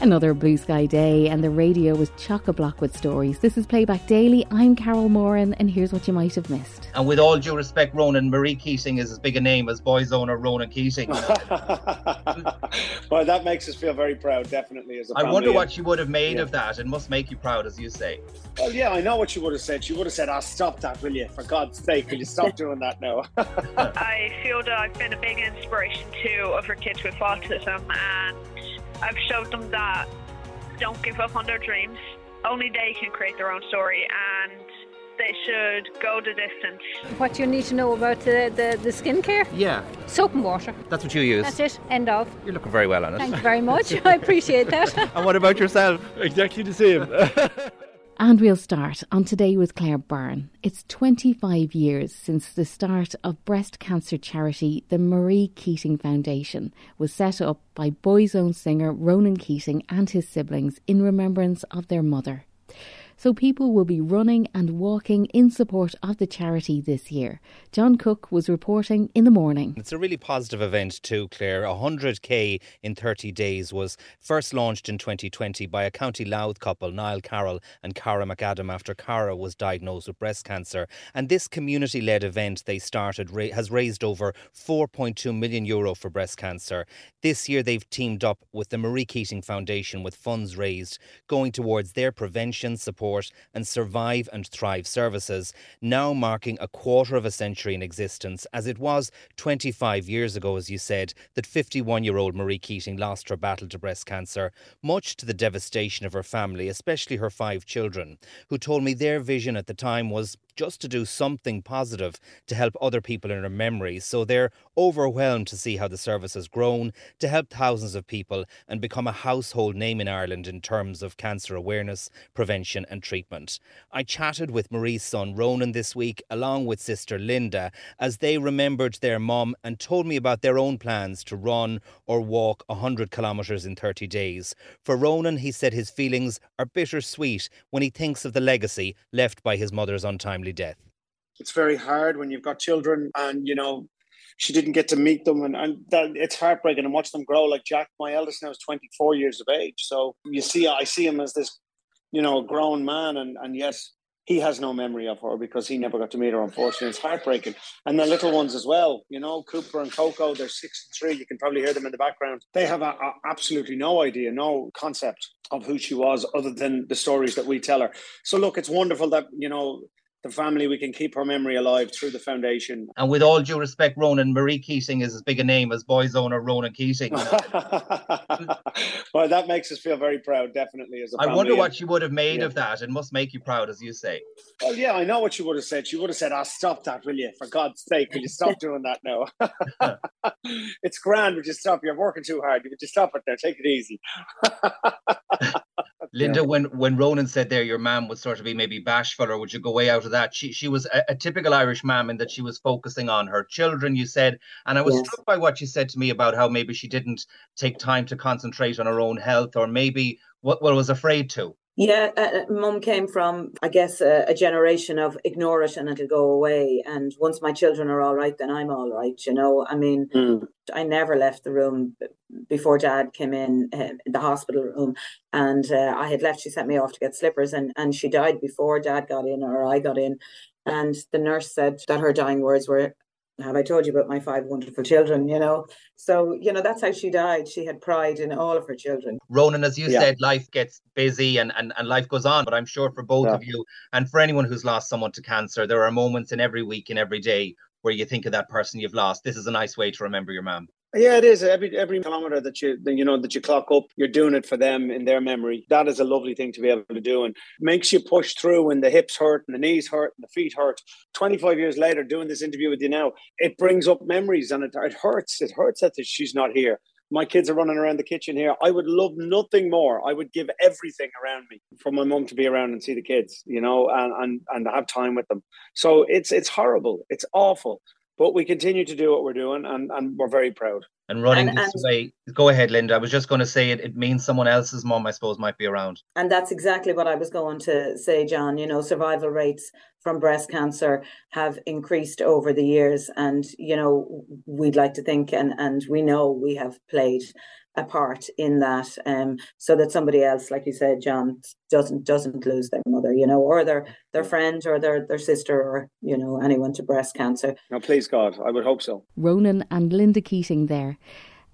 Another blue sky day, and the radio was chock a block with stories. This is Playback Daily. I'm Carol Moran, and here's what you might have missed. And with all due respect, Ronan, Marie Keating is as big a name as Boyzone or Ronan Keating. well, that makes us feel very proud, definitely. As a I wonder what she would have made yeah. of that. It must make you proud, as you say. Well, yeah, I know what she would have said. She would have said, "Ah, oh, stop that, will you? For God's sake, will you stop doing that now?" I feel that I've been a big inspiration too of her kids with autism, and I've showed them that don't give up on their dreams. Only they can create their own story and they should go the distance. What you need to know about the, the, the skincare? Yeah. Soap and water. That's what you use? That's it. End of. You're looking very well on it. Thank you very much. I appreciate that. and what about yourself? Exactly the same. And we'll start on Today with Claire Byrne. It's 25 years since the start of breast cancer charity, the Marie Keating Foundation, was set up by Boyzone singer Ronan Keating and his siblings in remembrance of their mother so people will be running and walking in support of the charity this year. John Cook was reporting in the morning. It's a really positive event too, Claire. 100k in 30 days was first launched in 2020 by a County Louth couple, Niall Carroll and Cara McAdam, after Cara was diagnosed with breast cancer. And this community led event they started has raised over 4.2 million euro for breast cancer. This year they've teamed up with the Marie Keating Foundation with funds raised going towards their prevention, support, support and survive and thrive services, now marking a quarter of a century in existence, as it was 25 years ago, as you said, that 51 year old Marie Keating lost her battle to breast cancer, much to the devastation of her family, especially her five children, who told me their vision at the time was just to do something positive to help other people in her memory. So they're overwhelmed to see how the service has grown to help thousands of people and become a household name in Ireland in terms of cancer awareness, prevention, and treatment. I chatted with Marie's son Ronan this week, along with sister Linda, as they remembered their mum and told me about their own plans to run or walk 100 kilometres in 30 days. For Ronan, he said his feelings are bittersweet when he thinks of the legacy left by his mother's untimely death? It's very hard when you've got children and, you know, she didn't get to meet them and, and that, it's heartbreaking and watch them grow. Like jack my eldest now is 24 years of age. So you see i see him as this you know grown man and and yes he has no memory of her because he never got to meet her unfortunately. It's heartbreaking. And the little ones as well you know cooper and coco they're six and three. You can probably hear them in the background. They have a, a, absolutely no idea no concept of who she was other than the stories that we tell her. So look it's wonderful that you know the family, we can keep her memory alive through the foundation. And with all due respect, Ronan, Marie Keating is as big a name as Boyzone or Ronan Keating. well, that makes us feel very proud, definitely. As a I wonder what she would have made yeah. of that. It must make you proud, as you say. Well, yeah, I know what she would have said. She would have said, "Ah, oh, stop that, will you? For God's sake, will you stop doing that now? it's grand. Would you stop? You're working too hard. You would just stop it there. Take it easy." Linda, yeah. when when Ronan said there, your mom would sort of be maybe bashful, or would you go way out of that? She she was a, a typical Irish mom in that she was focusing on her children. You said, and I was yes. struck by what you said to me about how maybe she didn't take time to concentrate on her own health, or maybe what well was afraid to. Yeah, uh, uh, mum came from, I guess, a, a, generation of ignore it and it'll go away. And once my children are all right, then I'm all right. You know, I mean, mm. I never left the room before dad came in, uh, the hospital room. And uh, I had left, she sent me off to get slippers and, and she died before dad got in or I got in. And the nurse said that her dying words were, have I told you about my five wonderful children? You know, so you know that's how she died. She had pride in all of her children. Ronan, as you yeah. said, life gets busy and, and and life goes on. But I'm sure for both yeah. of you and for anyone who's lost someone to cancer, there are moments in every week and every day where you think of that person you've lost. This is a nice way to remember your mom. Yeah, it is. Every every kilometer that you you know that you clock up, you're doing it for them in their memory. That is a lovely thing to be able to do, and makes you push through when the hips hurt and the knees hurt and the feet hurt. Twenty five years later, doing this interview with you now, it brings up memories, and it, it hurts. It hurts that she's not here. My kids are running around the kitchen here. I would love nothing more. I would give everything around me for my mom to be around and see the kids, you know, and and and have time with them. So it's it's horrible. It's awful but we continue to do what we're doing and, and we're very proud and running and, this and, way Go ahead, Linda. I was just going to say it, it means someone else's mom, I suppose, might be around. And that's exactly what I was going to say, John. You know, survival rates from breast cancer have increased over the years. And, you know, we'd like to think and, and we know we have played a part in that um, so that somebody else like you said john doesn't doesn't lose their mother you know or their their friend or their their sister or you know anyone to breast cancer Now, please god i would hope so ronan and linda keating there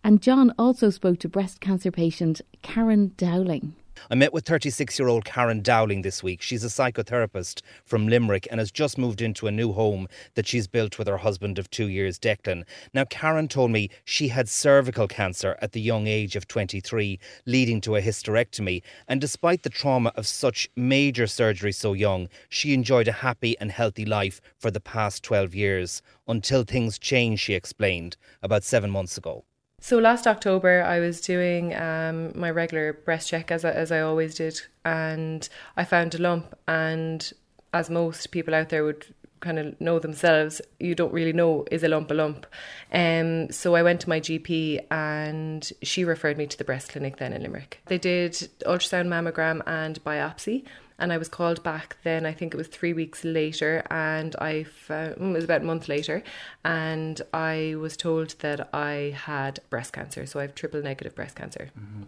and John also spoke to breast cancer patient Karen Dowling. I met with 36 year old Karen Dowling this week. She's a psychotherapist from Limerick and has just moved into a new home that she's built with her husband of two years, Declan. Now, Karen told me she had cervical cancer at the young age of 23, leading to a hysterectomy. And despite the trauma of such major surgery so young, she enjoyed a happy and healthy life for the past 12 years until things changed, she explained, about seven months ago. So last October, I was doing um, my regular breast check as I, as I always did, and I found a lump. And as most people out there would kind of know themselves, you don't really know is a lump a lump. Um, so I went to my GP, and she referred me to the breast clinic then in Limerick. They did ultrasound mammogram and biopsy and I was called back then I think it was three weeks later and I found, it was about a month later and I was told that I had breast cancer so I have triple negative breast cancer mm-hmm.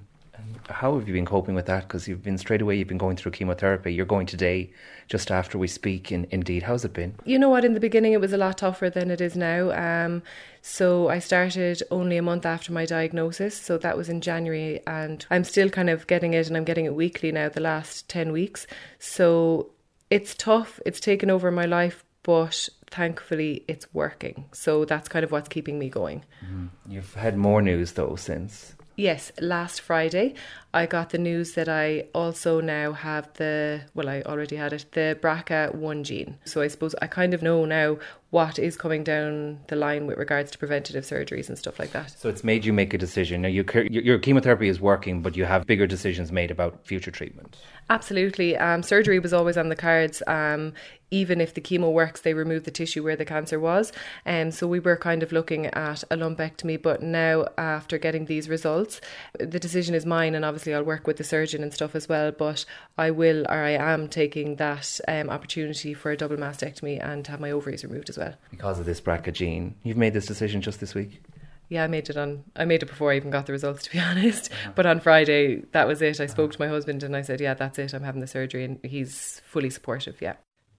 How have you been coping with that because you've been straight away you've been going through chemotherapy you're going today just after we speak in indeed how's it been you know what in the beginning it was a lot tougher than it is now um, so I started only a month after my diagnosis. So that was in January, and I'm still kind of getting it, and I'm getting it weekly now, the last 10 weeks. So it's tough, it's taken over my life, but thankfully it's working. So that's kind of what's keeping me going. Mm. You've had more news though since. Yes, last Friday I got the news that I also now have the, well, I already had it, the BRCA1 gene. So I suppose I kind of know now what is coming down the line with regards to preventative surgeries and stuff like that. So it's made you make a decision. Now, your, your chemotherapy is working, but you have bigger decisions made about future treatment. Absolutely. Um, surgery was always on the cards. Um, even if the chemo works, they remove the tissue where the cancer was. And um, so we were kind of looking at a lumpectomy. But now, after getting these results, the decision is mine. And obviously, I'll work with the surgeon and stuff as well. But I will, or I am taking that um, opportunity for a double mastectomy and have my ovaries removed as well. Because of this BRCA gene. You've made this decision just this week? Yeah, I made it on. I made it before I even got the results, to be honest. Uh-huh. But on Friday, that was it. I spoke to my husband and I said, "Yeah, that's it. I'm having the surgery," and he's fully supportive. Yeah.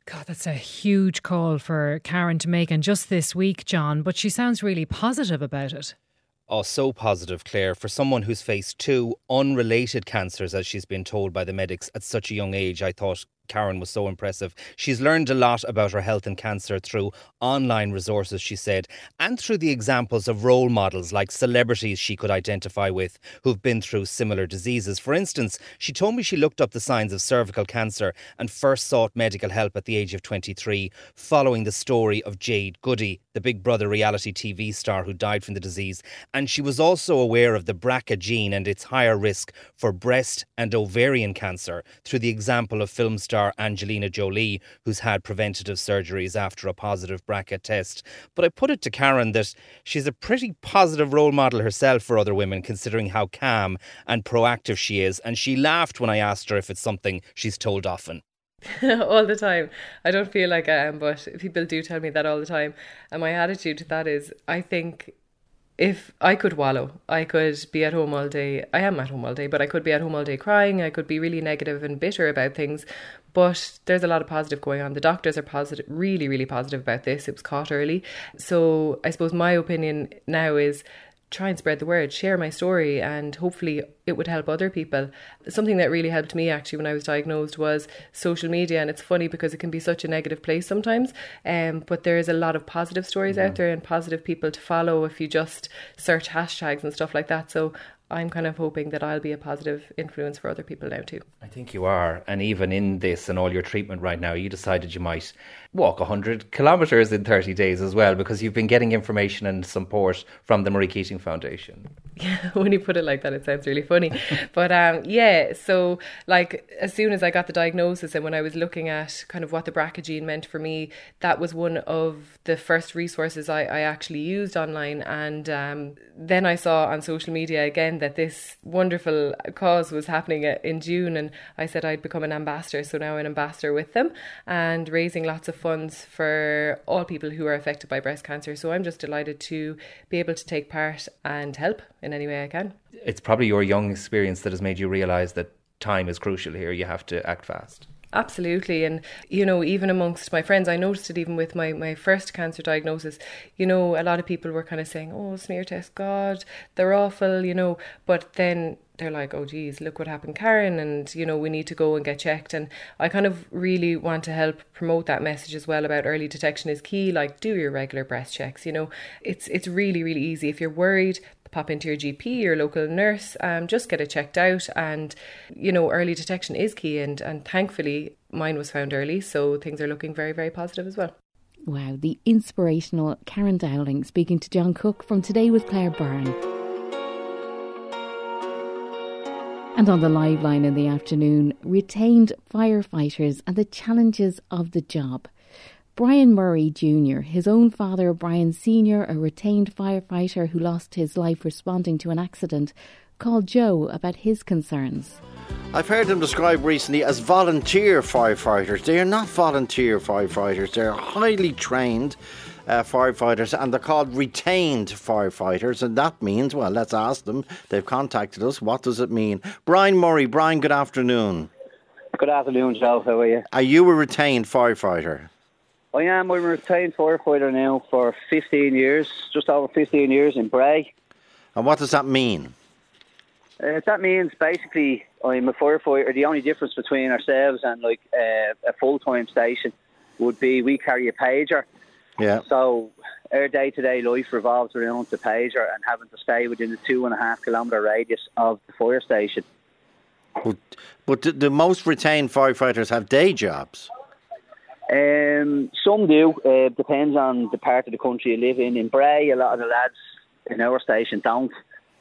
God, that's a huge call for Karen to make, and just this week, John. But she sounds really positive about it. Oh, so positive, Claire. For someone who's faced two unrelated cancers, as she's been told by the medics at such a young age, I thought Karen was so impressive. She's learned a lot about her health and cancer through online resources, she said, and through the examples of role models like celebrities she could identify with who've been through similar diseases. For instance, she told me she looked up the signs of cervical cancer and first sought medical help at the age of 23, following the story of Jade Goody, the Big Brother reality TV star who died from the disease. And she was also aware of the BRCA gene and its higher risk for breast and ovarian cancer through the example of film star star Angelina Jolie, who's had preventative surgeries after a positive BRCA test. But I put it to Karen that she's a pretty positive role model herself for other women, considering how calm and proactive she is. And she laughed when I asked her if it's something she's told often. all the time. I don't feel like I am, but people do tell me that all the time. And my attitude to that is I think if I could wallow, I could be at home all day. I am at home all day, but I could be at home all day crying. I could be really negative and bitter about things. But there's a lot of positive going on. The doctors are positive, really, really positive about this. It was caught early. So I suppose my opinion now is try and spread the word, share my story, and hopefully it would help other people. Something that really helped me actually when I was diagnosed was social media, and it's funny because it can be such a negative place sometimes. Um, but there is a lot of positive stories mm-hmm. out there and positive people to follow if you just search hashtags and stuff like that. So I'm kind of hoping that I'll be a positive influence for other people now too. I think you are. And even in this and all your treatment right now, you decided you might walk 100 kilometres in 30 days as well because you've been getting information and support from the Marie Keating Foundation. Yeah, when you put it like that, it sounds really funny. but um, yeah, so like as soon as I got the diagnosis and when I was looking at kind of what the BRCA gene meant for me, that was one of the first resources I, I actually used online. And um, then I saw on social media again that this wonderful cause was happening in June, and I said I'd become an ambassador. So now I'm an ambassador with them and raising lots of funds for all people who are affected by breast cancer. So I'm just delighted to be able to take part and help in any way I can. It's probably your young experience that has made you realise that time is crucial here. You have to act fast. Absolutely. And, you know, even amongst my friends, I noticed it even with my, my first cancer diagnosis. You know, a lot of people were kind of saying, oh, smear test, God, they're awful, you know. But then they're like, oh, geez, look what happened, Karen, and, you know, we need to go and get checked. And I kind of really want to help promote that message as well about early detection is key. Like, do your regular breast checks. You know, it's, it's really, really easy. If you're worried, pop into your GP, your local nurse, um, just get it checked out. And, you know, early detection is key. And, and thankfully, mine was found early. So things are looking very, very positive as well. Wow, the inspirational Karen Dowling speaking to John Cook from Today with Claire Byrne. And on the live line in the afternoon, retained firefighters and the challenges of the job. Brian Murray Jr., his own father, Brian Sr., a retained firefighter who lost his life responding to an accident, called Joe about his concerns. I've heard them described recently as volunteer firefighters. They are not volunteer firefighters, they're highly trained uh, firefighters, and they're called retained firefighters. And that means, well, let's ask them. They've contacted us. What does it mean? Brian Murray, Brian, good afternoon. Good afternoon, Joe. How are you? Are you a retained firefighter? I am. I'm a retained firefighter now for 15 years, just over 15 years in Bray. And what does that mean? Uh, that means basically I'm a firefighter. The only difference between ourselves and like uh, a full time station would be we carry a pager yeah. So our day to day life revolves around the pager and having to stay within the two and a half kilometre radius of the fire station. But, but the, the, most retained firefighters have day jobs. Um, some do. Uh, depends on the part of the country you live in. In Bray, a lot of the lads in our station don't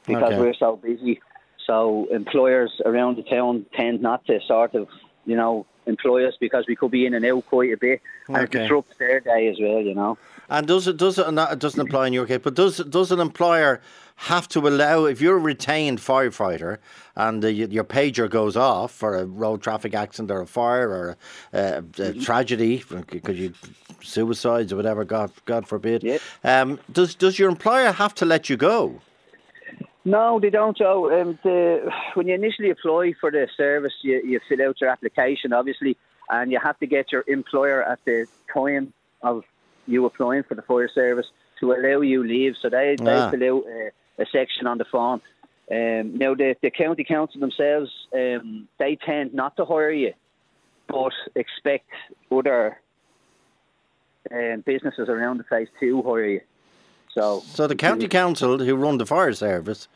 because okay. we're so busy. So employers around the town tend not to sort of, you know, employ us because we could be in and out quite a bit and okay. disrupt their day as well, you know. And does it does it not it doesn't apply in your case, but does does an employer have to allow if you're a retained firefighter and uh, your pager goes off for a road traffic accident or a fire or a, a, a mm-hmm. tragedy because you suicides or whatever, God God forbid. Yep. Um, does does your employer have to let you go? No, they don't, Joe. Um, the, when you initially apply for the service, you, you fill out your application, obviously, and you have to get your employer at the time of you applying for the fire service to allow you leave. So they, ah. they fill out a, a, section on the form. Um, now, the, the county council themselves, um, they tend not to hire you, but expect other um, businesses around the place to hire you. So, so the county council who run the fire service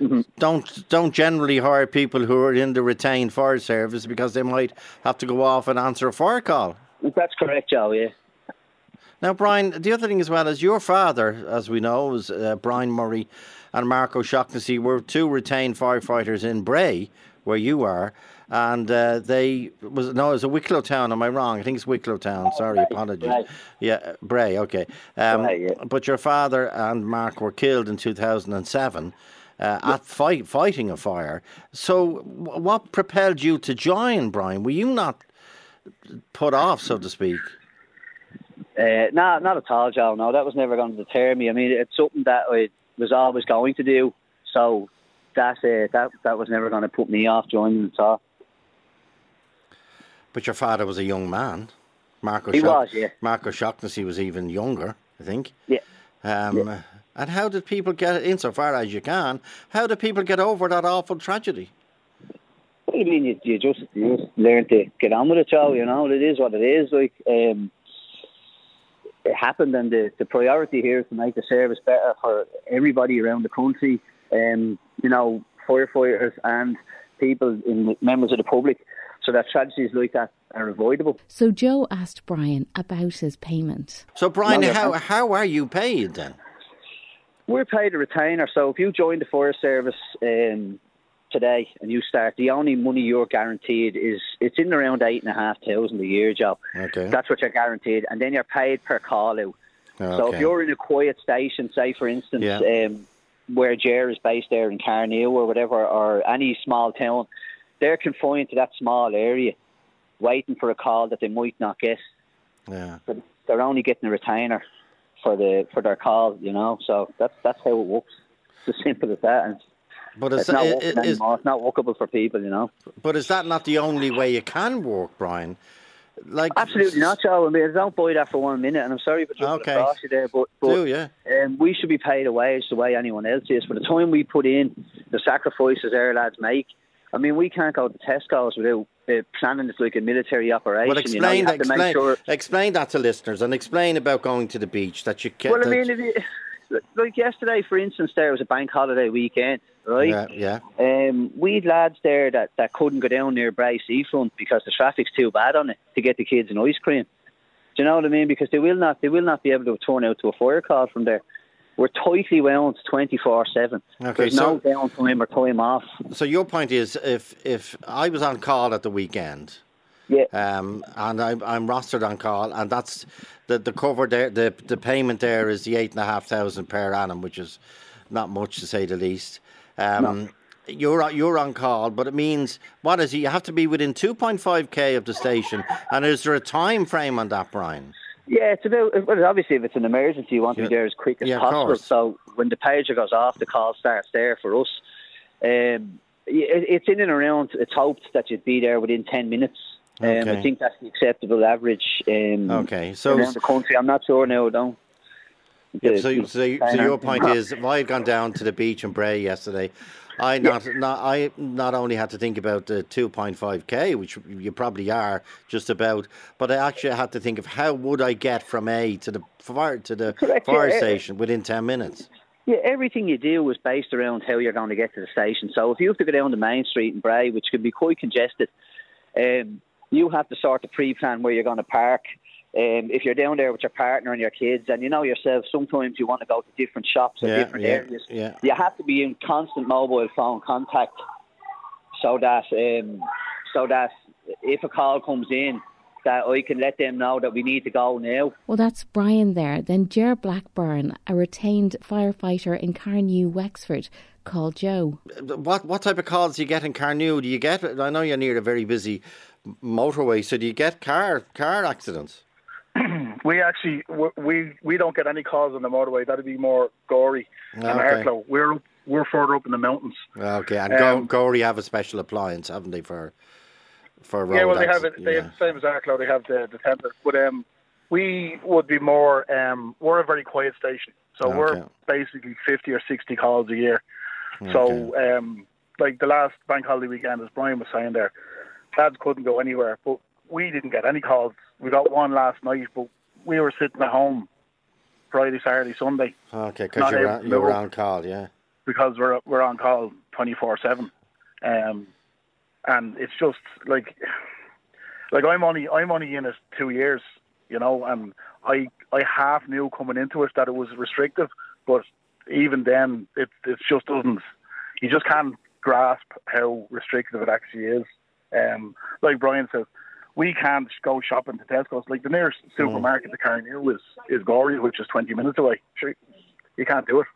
mm-hmm. don't don't generally hire people who are in the retained fire service because they might have to go off and answer a fire call. That's correct, Joe. Yeah. Now, Brian, the other thing as well is your father, as we know, was uh, Brian Murray and Mark O'Shaughnessy were two retained firefighters in Bray, where you are and uh, they was no, it was a Wicklow town. Am I wrong? I think it's Wicklow town. Sorry, Bray, apologies. Bray. Yeah, Bray. Okay, um, Bray, yeah. but your father and Mark were killed in two thousand and seven. Uh, yeah. At fight, fighting a fire. So, what propelled you to join, Brian? Were you not put off, so to speak? Uh, no, not at all, Joe. No, that was never going to deter me. I mean, it's something that I was always going to do. So that's it. that that was never going to put me off joining at all. But your father was a young man. Marco he was, yeah. Mark O'Shaughnessy was even younger, I think. Yeah. Um, yeah. And how did people get, insofar as you can, how did people get over that awful tragedy? What do you mean? You, you just you just learn to get on with it, Joe. You know, it is what it is. Like um, it happened, and the, the priority here is to make the service better for everybody around the country. um, you know, firefighters and people in members of the public, so that tragedies like that are avoidable. So Joe asked Brian about his payment. So Brian, no, how how are you paid then? We're paid a retainer. So if you join the fire service um, today and you start, the only money you're guaranteed is it's in around eight and a half thousand a year, Joe. Okay. That's what you're guaranteed, and then you're paid per call out. Okay. So if you're in a quiet station, say for instance, yeah. um, where Ger is based there in Carnew or whatever, or any small town, they're confined to that small area, waiting for a call that they might not get. Yeah. But they're only getting a retainer for the for their call, you know. So that's that's how it works. It's as simple as that. And but it's, not it, it, is, it's not for people, you know. But is that not the only way you can work, Brian? Like absolutely not, Joe. I mean, don't buy that for one minute. And I'm sorry for jumping okay. across you there, but, but Do, yeah. um, we should be paid a wage the way anyone else is. For the time we put in, the sacrifices our lads make. I mean, we can't go to Tesco's without uh, planning this like a military operation. Well, explain, you know, explain, sure... explain that to listeners and explain about going to the beach that you can't. Well, I mean, you, like yesterday, for instance, there was a bank holiday weekend, right? Yeah, yeah. Um, we had lads there that, that couldn't go down near Bray Seafront because the traffic's too bad on it to get the kids an ice cream. Do you know what I mean? Because they will not, they will not be able to turn out to a fire call from there. We're tightly wound twenty four seven. Okay, There's so, no downtime or time off. So your point is, if if I was on call at the weekend, yeah. Um, and I'm, I'm rostered on call, and that's the the cover there. The the payment there is the eight and a half thousand per annum, which is not much to say the least. Um, no. You're you're on call, but it means what is it? You have to be within two point five k of the station, and is there a time frame on that, Brian? Yeah, it's about well, obviously if it's an emergency, you want yeah. to be there as quick as yeah, possible. So when the pager goes off, the call starts there for us. Um, it's in and around. It's hoped that you'd be there within ten minutes. Okay. Um, I think that's the acceptable average. Um, okay, so around the country, I'm not sure now. Though. Yeah, so, so, so your point is, if I had gone down to the beach in Bray yesterday, I not, not I not only had to think about the 2.5k, which you probably are just about, but I actually had to think of how would I get from A to the fire to the Correct, fire yeah. station within 10 minutes. Yeah, everything you do is based around how you're going to get to the station. So if you have to go down the main street in Bray, which can be quite congested, um, you have to sort of pre-plan where you're going to park. Um, if you're down there with your partner and your kids, and you know yourself, sometimes you want to go to different shops or yeah, different yeah, areas. Yeah. You have to be in constant mobile phone contact, so that um, so that if a call comes in, that I can let them know that we need to go now. Well, that's Brian there. Then Ger Blackburn, a retained firefighter in Carnew, Wexford, called Joe. What what type of calls do you get in Carnew? Do you get? I know you're near a very busy motorway, so do you get car car accidents? we actually we we don't get any calls on the motorway. That'd be more Gorey and okay. Arklow. We're we're further up in the mountains. Okay, and um, Gorey have a special appliance, haven't they for for road Yeah, well, they have it. They have the same as Arklow. They have the the template, but um, we would be more. Um, we're a very quiet station, so Okay. we're basically fifty or sixty calls a year. Okay. So, um, like the last bank holiday weekend, as Brian was saying there, lads couldn't go anywhere, but we didn't get any calls. We got one last night, but we were sitting at home Friday, Saturday, Sunday Okay, because you're, on- you're on call, yeah. because we're we're on call twenty four seven, um, and it's just like like I'm only I'm only in it two years, you know, and I I half knew coming into it that it was restrictive, but even then it it just doesn't. You just can't grasp how restrictive it actually is. Um, like Brian says, we can't go shopping to Tesco's. Like the nearest mm. supermarket to Carnew is is Gorey, which is twenty minutes away. Sure, you can't do it.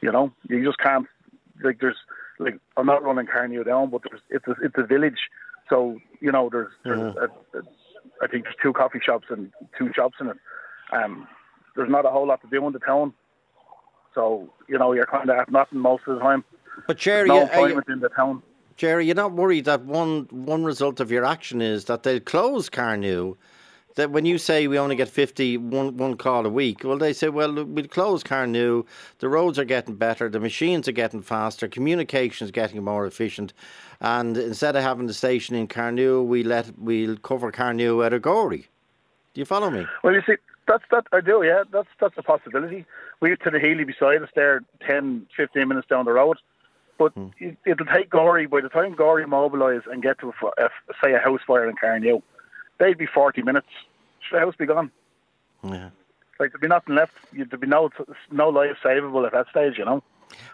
You know, you just can't. Like there's like I'm not running Carnew down, but there's it's a, it's a village, so you know there's, there's a, a, I think there's two coffee shops and two shops in it. Um, there's not a whole lot to do in the town, so you know you're kind of at nothing most of the time. But Jerry, no are you- employment in the town. Jerry, you're not worried that one one result of your action is that they'll close Carnew. That when you say we only get 50, one, one call a week, well, they say, well, we'll close Carnew. The roads are getting better, the machines are getting faster, communication is getting more efficient, and instead of having the station in Carnew, we let we'll cover Carnew at Agori. Do you follow me? Well, you see, that's that I do. Yeah, that's that's a possibility. We have Tinahely beside us there, 10, 15 minutes down the road. But hmm. it, it'll take Gorey by the time Gorey mobilise and get to a, a, say a house fire in Carnew, they'd be forty minutes. Should the house be gone? Yeah. Like there'd be nothing left. There'd be no no life savable at that stage, you know.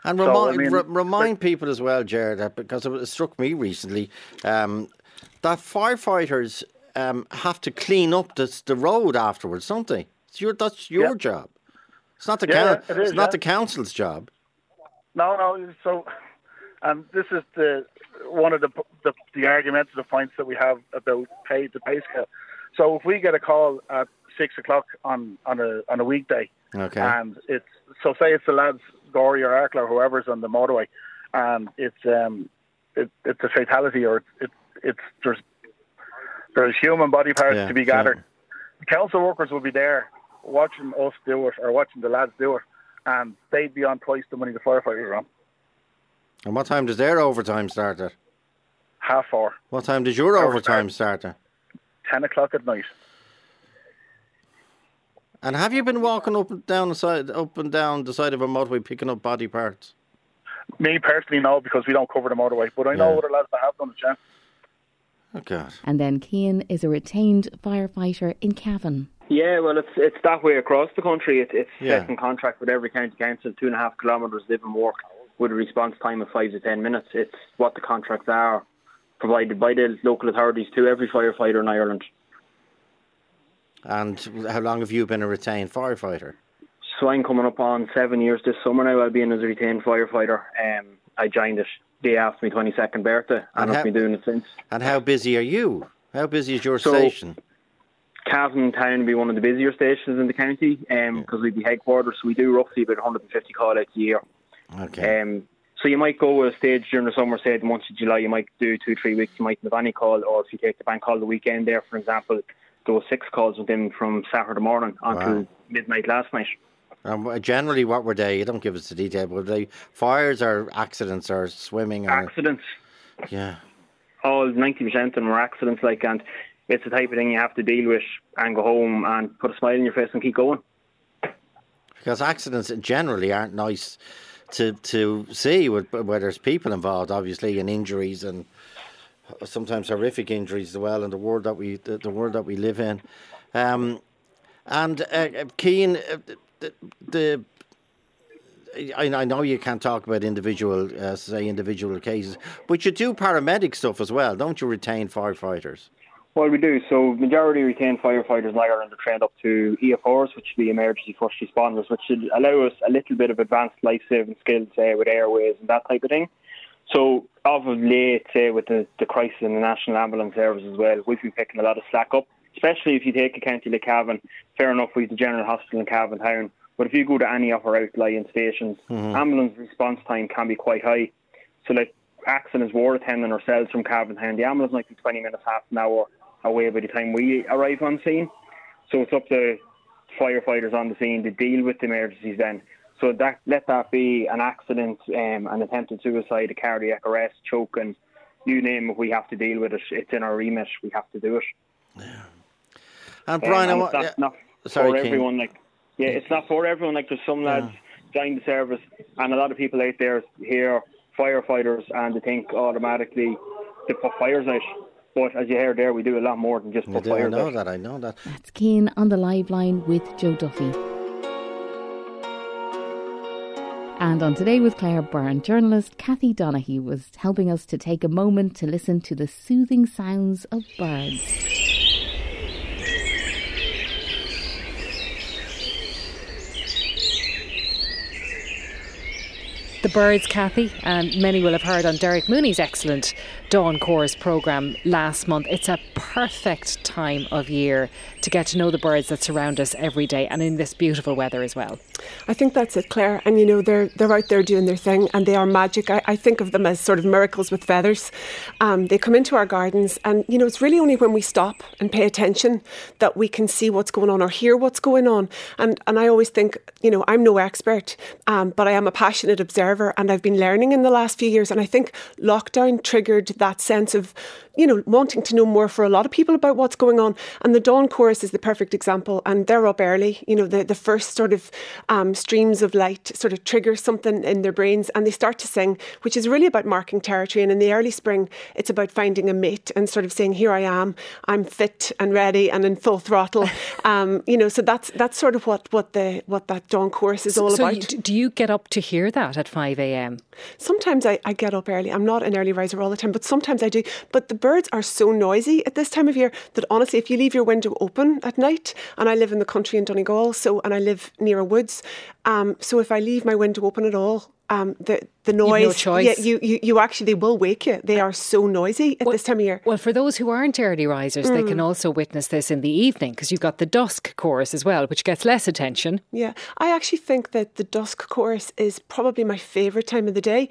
And remind, so, I mean, remind people as well, Jared, because it struck me recently um, that firefighters um, have to clean up this, the road afterwards, don't they? It's your, that's your yeah. job. It's not the yeah, it is, it's not yeah. the council's job. No, no. So, and this is the one of the the, the argumentative points that we have about pay the pay scale. So if we get a call at six o'clock on on a on a weekday, okay, and it's so say it's the lads Gorey or Arklow or whoever's on the motorway, and it's um it, it's a fatality or it's it's there's there's human body parts yeah, to be gathered. The council workers will be there watching us do it or watching the lads do it, and they'd be on twice the money the firefighters are on. And what time does their overtime start at? Half four. What time does your overtime start at? Ten o'clock at night. And have you been walking up and down the side, up and down the side of a motorway picking up body parts? Me personally, no, because we don't cover the motorway. But I know yeah. other lads that have done it, yeah. Oh God! And then Keane is a retained firefighter in Cavan. Yeah, well, it's it's that way across the country. It, it's yeah. set in contract with every county council, two and a half kilometres live and work with a response time of five to ten minutes. It's what the contracts are provided by the local authorities to every firefighter in Ireland. And how long have you been a retained firefighter? So I'm coming up on seven years this summer now. I'll be in as a retained firefighter. Um, I joined it day after my 22nd birthday, and, and I've been doing it since. And how busy are you? How busy is your so, station? Cavan Town will be one of the busier stations in the county because um, we'd be headquarters. So we do roughly about 150 call outs a year. Okay. Um, so you might go a stage during the summer, say the month of July, you might do two, three weeks, you might have any call, or if you take the bank call the weekend there, for example, there was six calls with him from Saturday morning until wow. midnight last night. Um, generally, what were they? You don't give us the detail, but were they fires or accidents or swimming? Or... Accidents. Yeah. All ninety percent of them were accidents, like, and it's the type of thing you have to deal with and go home and put a smile on your face and keep going. Because accidents generally aren't nice to to see where there's people involved, obviously, and injuries and sometimes horrific injuries as well in the world that we the, the world that we live in. Um, and uh, Keane, uh, the, I, know you can't talk about individual, uh, say individual cases, but you do paramedic stuff as well, don't you? Retain firefighters. Well, we do. So, majority retained firefighters in Ireland are trained up to EFRs, which would be emergency first responders, which should allow us a little bit of advanced life saving skills, say, with airways and that type of thing. So, of late, say, with the, the crisis in the National Ambulance Service as well, we've been picking a lot of slack up, especially if you take a county like Cavan. Fair enough, we've the General Hospital in Cavan Town, but if you go to any of our outlying stations, mm-hmm. ambulance response time can be quite high. So, like, accidents were attending ourselves from Cavan Town, the ambulance might be 20 minutes, half an hour away by the time we arrive on scene. So, it's up to firefighters on the scene to deal with the emergencies then. So that let that be an accident, um, an attempted suicide, a cardiac arrest, choke, and you name it, we have to deal with it. It's in our remit. We have to do it. Yeah. And Brian, um, and I, yeah. not Sorry, for King. everyone. Like, yeah, it's not for everyone. Like, there's some lads yeah. join the service, and a lot of people out there here, firefighters, and they think automatically to put fires out. But as you heard there, we do a lot more than just put fires out. I know out. that. I know that. That's Keane on the live line with Joe Duffy. And on Today with Claire Byrne, journalist Kathy Donaghy was helping us to take a moment to listen to the soothing sounds of birds. The birds, Kathy, and many will have heard on Derek Mooney's excellent Dawn Chorus programme last month. It's a perfect time of year to get to know the birds that surround us every day and in this beautiful weather as well. I think that's it, Claire. And you know, they're they're out there doing their thing and they are magic. I, I think of them as sort of miracles with feathers. Um, they come into our gardens and you know, it's really only when we stop and pay attention that we can see what's going on or hear what's going on. And and I always think, you know, I'm no expert, um, but I am a passionate observer observer and I've been learning in the last few years. And I think lockdown triggered that sense of, you know, wanting to know more for a lot of people about what's going on. And the dawn chorus is the perfect example. And they're up early. You know, the, the first sort of um, streams of light sort of trigger something in their brains and they start to sing, which is really about marking territory. And in the early spring, it's about finding a mate and sort of saying, here I am, I'm fit and ready and in full throttle. um, you know, so that's that's sort of what, what the what that dawn chorus is all so about. You, do you get up to hear that at 5 a.m.? Sometimes I, I get up early. I'm not an early riser all the time, but sometimes I do. But the birds are so noisy at this time of year that honestly, if you leave your window open at night, and I live in the country in Donegal, so and I live near a woods, um, so if I leave my window open at all, um, the the noise. No yeah, you, you you actually they will wake you. They are so noisy at well, this time of year. Well, for those who aren't early risers, mm. they can also witness this in the evening because you've got the dusk chorus as well, which gets less attention. Yeah, I actually think that the dusk chorus is probably my favourite time of the day.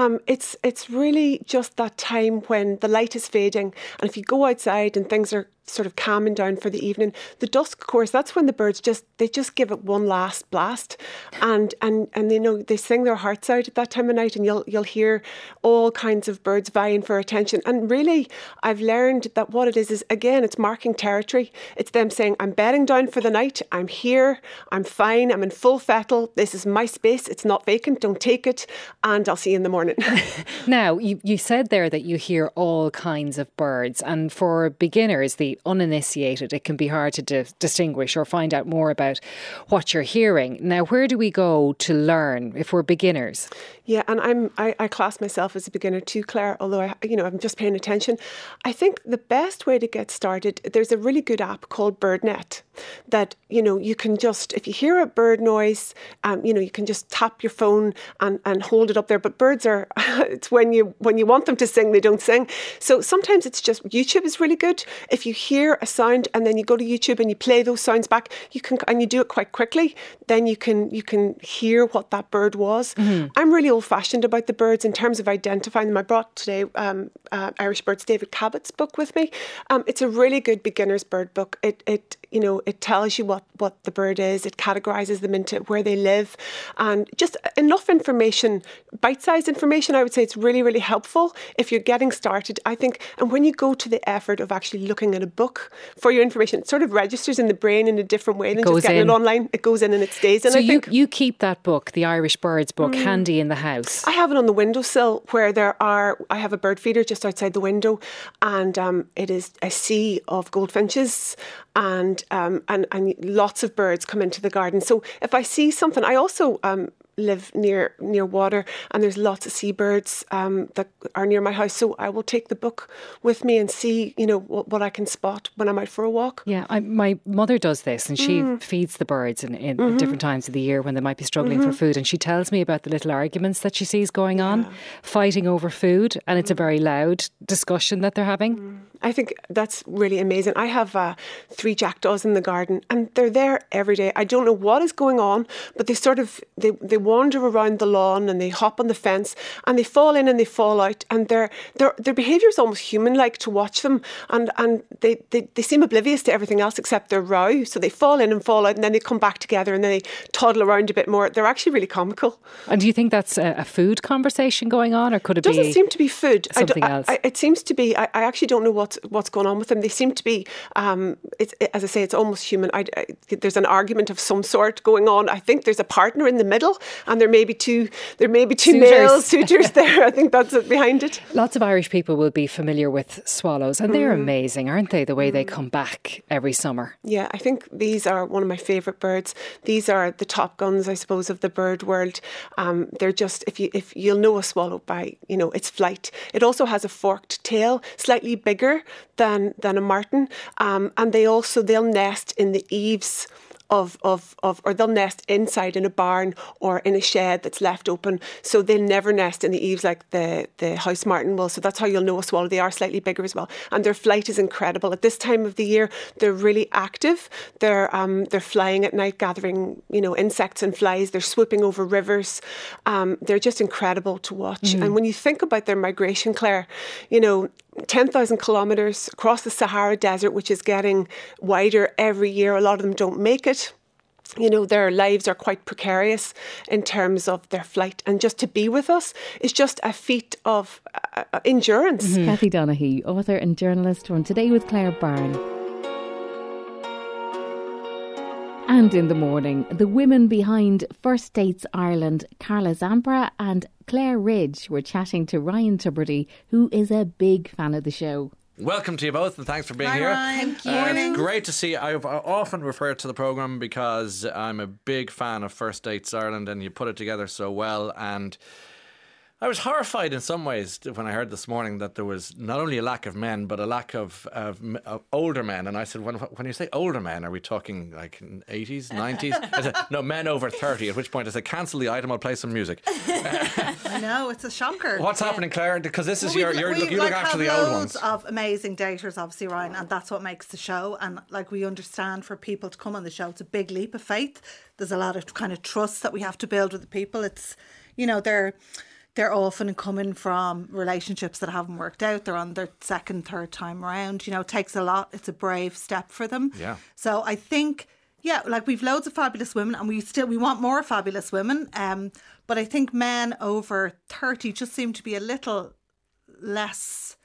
Um, it's it's really just that time when the light is fading, and if you go outside and things are sort of calming down for the evening. The dusk chorus, that's when the birds just they just give it one last blast, and and and they know they sing their hearts out at that time of night, and you'll you'll hear all kinds of birds vying for attention. And really, I've learned that what it is is again, it's marking territory. It's them saying, "I'm bedding down for the night. I'm here. I'm fine. I'm in full fettle. This is my space. It's not vacant. Don't take it, and I'll see you in the morning." now, you you said there that you hear all kinds of birds, and for beginners, the uninitiated, it can be hard to di- distinguish or find out more about what you're hearing. Now, where do we go to learn if we're beginners? Yeah, and I'm I, I, class myself as a beginner too, Claire. Although I, you know, I'm just paying attention. I think the best way to get started. There's a really good app called BirdNet that you know you can just if you hear a bird noise, um, you know, you can just tap your phone and and hold it up there. But birds are it's when you when you want them to sing, they don't sing. So sometimes it's just YouTube is really good. If you hear a sound and then you go to YouTube and you play those sounds back, you can and you do it quite quickly. Then you can you can hear what that bird was. Mm-hmm. I'm really old fashioned about the birds in terms of identifying them. I brought today um, uh, Irish Birds David Cabot's book with me. Um, it's a really good beginner's bird book. It it you know it tells you what what the bird is. It categorizes them into where they live, and just enough information, bite-sized information. I would say it's really really helpful if you're getting started. I think, and when you go to the effort of actually looking at a book for your information, it sort of registers in the brain in a different way than just getting in. it online. It goes in and it stays. And so I you think, you keep that book, the Irish Birds book, mm, handy in the house. I have it on the windowsill where there are. I have a bird feeder just outside the window, and um, it is a sea of goldfinches and um, and and lots of birds come into the garden. So if I see something, I also um, live near near water, and there's lots of seabirds um, that are near my house. So I will take the book with me and see, you know, what, what I can spot when I'm out for a walk. Yeah, I, my mother does this, and she mm. feeds the birds in, in mm-hmm. different times of the year when they might be struggling mm-hmm. for food. And she tells me about the little arguments that she sees going on, yeah. fighting over food, and it's a very loud discussion that they're having. Mm. I think that's really amazing. I have uh, three jackdaws in the garden, and they're there every day. I don't know what is going on, but they sort of they, they wander around the lawn and they hop on the fence and they fall in and they fall out, and their their their behaviour is almost human-like to watch them, and and they, they they seem oblivious to everything else except their row. So they fall in and fall out, and then they come back together and then they toddle around a bit more. They're actually really comical. And do you think that's a, a food conversation going on, or could it, it doesn't be? seem to be food. Something I else. I, it seems to be. I, I actually don't know what's what's going on with them. They seem to be, um, it's, as I say, it's almost human. I, I, there's an argument of some sort going on. I think there's a partner in the middle, and there may be two. There may be two suitors. male suitors there. I think that's behind it. Lots of Irish people will be familiar with swallows, and they're mm. amazing, aren't they? The way mm. they come back every summer. Yeah, I think these are one of my favourite birds. These are the top guns, I suppose, of the bird world. Um, they're just if you if you'll know a swallow by you know its flight. It also has a forked tail, slightly bigger than than a martin, um, and they also they'll nest in the eaves of, of, of, or they'll nest inside in a barn or in a shed that's left open. So they'll never nest in the eaves like the, the house martin will. So that's how you'll know a swallow. They are slightly bigger as well. And their flight is incredible. At this time of the year, they're really active. They're, um, they're flying at night, gathering, you know, insects and flies. They're swooping over rivers. Um, they're just incredible to watch. Mm. And when you think about their migration, Claire, you know, 10,000 kilometres across the Sahara Desert, which is getting wider every year. A lot of them don't make it. you know, their lives are quite precarious in terms of their flight. And just to be with us is just a feat of uh, uh endurance. Mm-hmm. Kathy Donaghy, author and journalist, on Today with Claire Byrne. And in the morning, the women behind First Dates Ireland, Carla Zampara and Claire Ridge, were chatting to Ryan Tubridy, who is a big fan of the show. Welcome to you both, and thanks for being Hi, here. Ryan. Thank you. Uh, it's great to see. I've often referred to the program because I'm a big fan of First Dates Ireland, and you put it together so well. And I was horrified in some ways when I heard this morning that there was not only a lack of men, but a lack of, of, of uh, older men. And I said, when, when you say older men, are we talking like 80s, 90s? I said, no, men over 30. At which point I said, cancel the item, I'll play some music. I know, it's a shocker. What's happening, Claire? Because this is Well, your, your look, you like look after the old loads ones. of amazing daters, obviously, Ryan, and that's what makes the show. And like we understand, for people to come on the show, it's a big leap of faith. There's a lot of kind of trust that we have to build with the people. It's, you know, they're they're often coming from relationships that haven't worked out. They're on their second, third time around. You know, it takes a lot. It's a brave step for them. Yeah. So I think, yeah, like we've loads of fabulous women, and we still we want more fabulous women. Um, but I think men over thirty just seem to be a little less.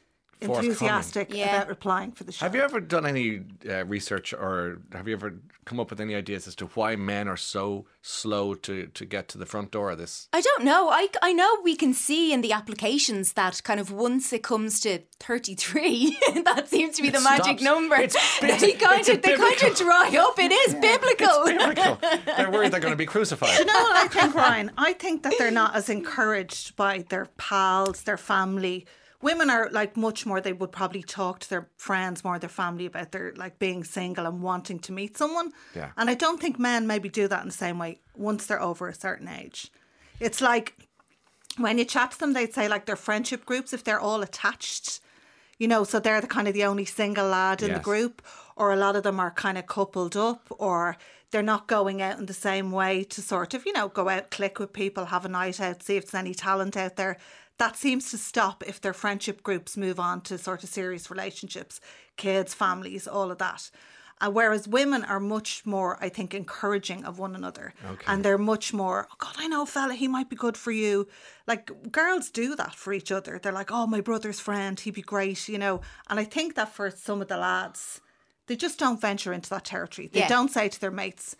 Enthusiastic Yeah. about replying for the show. Have you ever done any uh, research or have you ever come up with any ideas as to why men are so slow to, to get to the front door of this? I don't know. I, I know we can see in the applications that kind of once it comes to 33, that seems to be the It magic number. It's- they kind it's of they kind of dry up. It is biblical. biblical. They're worried they're going to be crucified. Do you know what I think, Ryan? I think that they're not as encouraged by their pals, their family. Women are like much more. They would probably talk to their friends more, their family about their like being single and wanting to meet someone. Yeah. And I don't think men maybe do that in the same way once they're over a certain age. It's like when you chat to them, they'd say like their friendship groups if they're all attached. You know, so they're the kind of the only single lad in the group, or a lot of them are kind of coupled up, or they're not going out in the same way to sort of, you know, go out, click with people, have a night out, see if there's any talent out there. That seems to stop if their friendship groups move on to sort of serious relationships, kids, families, all of that. Uh, whereas women are much more, I think, encouraging of one another. Okay. And they're much more, oh God, I know a fella, he might be good for you. Like girls do that for each other. They're like, oh, my brother's friend, he'd be great, you know. And I think that for some of the lads, they just don't venture into that territory. They Yeah. don't say to their mates,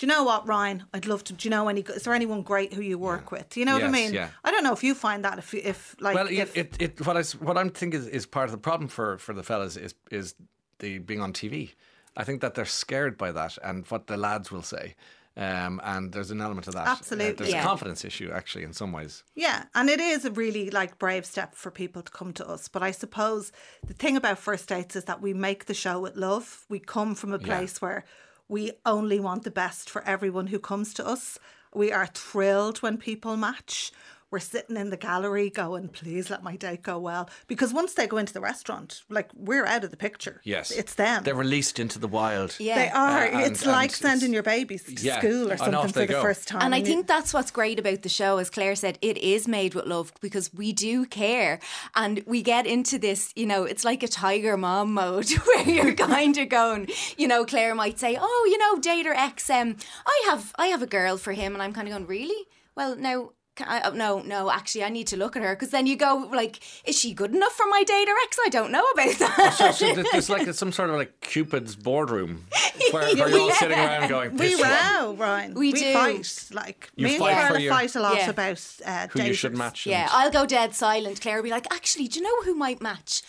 do you know what, Ryan? I'd love to. Do you know any? Is there anyone great who you work with? Do you know what I Yes, mean? yeah. I don't know if you find that if if like well, if, it, it, what I what I'm thinking is, is part of the problem for, for the fellas is is the being on TV. I think that they're scared by that and what the lads will say. Um, and there's an element of that. Uh, Absolutely. there's Yeah. a confidence issue actually in some ways. Yeah, and it is a really like brave step for people to come to us. But I suppose the thing about first dates is that we make the show with love. We come from a Yeah. place where we only want the best for everyone who comes to us. We are thrilled when people match. We're sitting in the gallery going, please let my date go well. Because once they go into the restaurant, like we're out of the picture. Yes, It's them. They're released into the wild. Yeah. They are. Uh, and- it's like and sending your babies to Yeah, school or something for they the go. first time. And I think that's what's great about the show, as Claire said, it is made with love because we do care. And we get into this, you know, it's like a tiger mom mode where you're kind of going, you know, Claire might say, Oh, you know, dater X, um, I have I have a girl for him and I'm kind of going, Really? Well, now can I, oh, no, no, actually, I need to look at her because then you go like, is she good enough for my dater X? I don't know about that. So, so th- there's like some sort of like Cupid's boardroom where, where you're all sitting around going, We this one, row, Ryan. We do. fight. Like You me and fight for Carla your- fight a lot Yeah. about uh, who you should match. Yeah, and- I'll go dead silent. Claire will be like, actually, do you know who might match?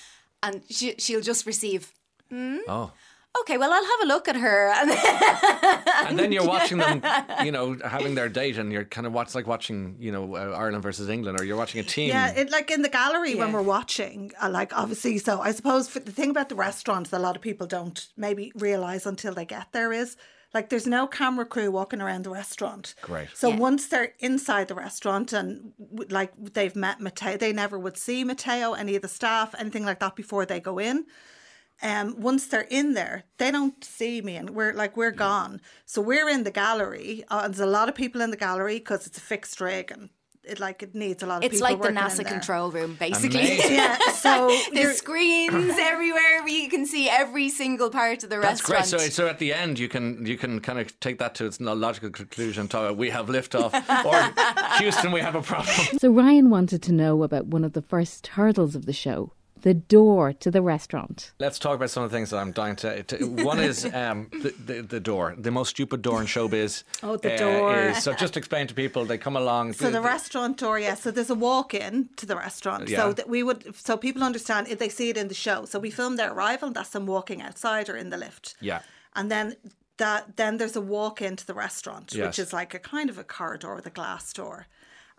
And she, she'll just receive, hmm? Oh. Okay, well, I'll have a look at her. And and then you're watching them, you know, having their date, and you're kind of watch like watching, you know, uh, Ireland versus England, or you're watching a team. Yeah, it, like in the gallery when we're watching, uh, like obviously. So I suppose for the thing about the restaurants that a lot of people don't maybe realize until they get there is like there's no camera crew walking around the restaurant. Great. So Yeah. once they're inside the restaurant and w- like they've met Mateo, they never would see Mateo, any of the staff, anything like that before they go in. Um, once they're in there, they don't see me, and we're like we're gone. So we're in the gallery. Uh, there's a lot of people in the gallery because it's a fixed rig, and it like it needs a lot of people it's people. like the working in NASA control room, basically. Yeah, so There's screens everywhere. You can see every single part of the That's great. So, so at the end, you can you can kind of take that to its logical conclusion. Talk, we have liftoff, or Houston, we have a problem. So Ryan wanted to know about one of the first hurdles of the show the door to the restaurant. Let's talk about some of the things that I'm dying to. to one is um, the, the the door, the most stupid door in showbiz. Oh, the uh, door. Is, so just explain to people. They come along. So the restaurant door, yeah. So there's a walk in to the restaurant. Yeah. So that we would, so people understand if they see it in the show. So we film their arrival, and that's them walking outside or in the lift. Yeah. And then that, then there's a walk into the restaurant, Yes. which is like a kind of a corridor with a glass door.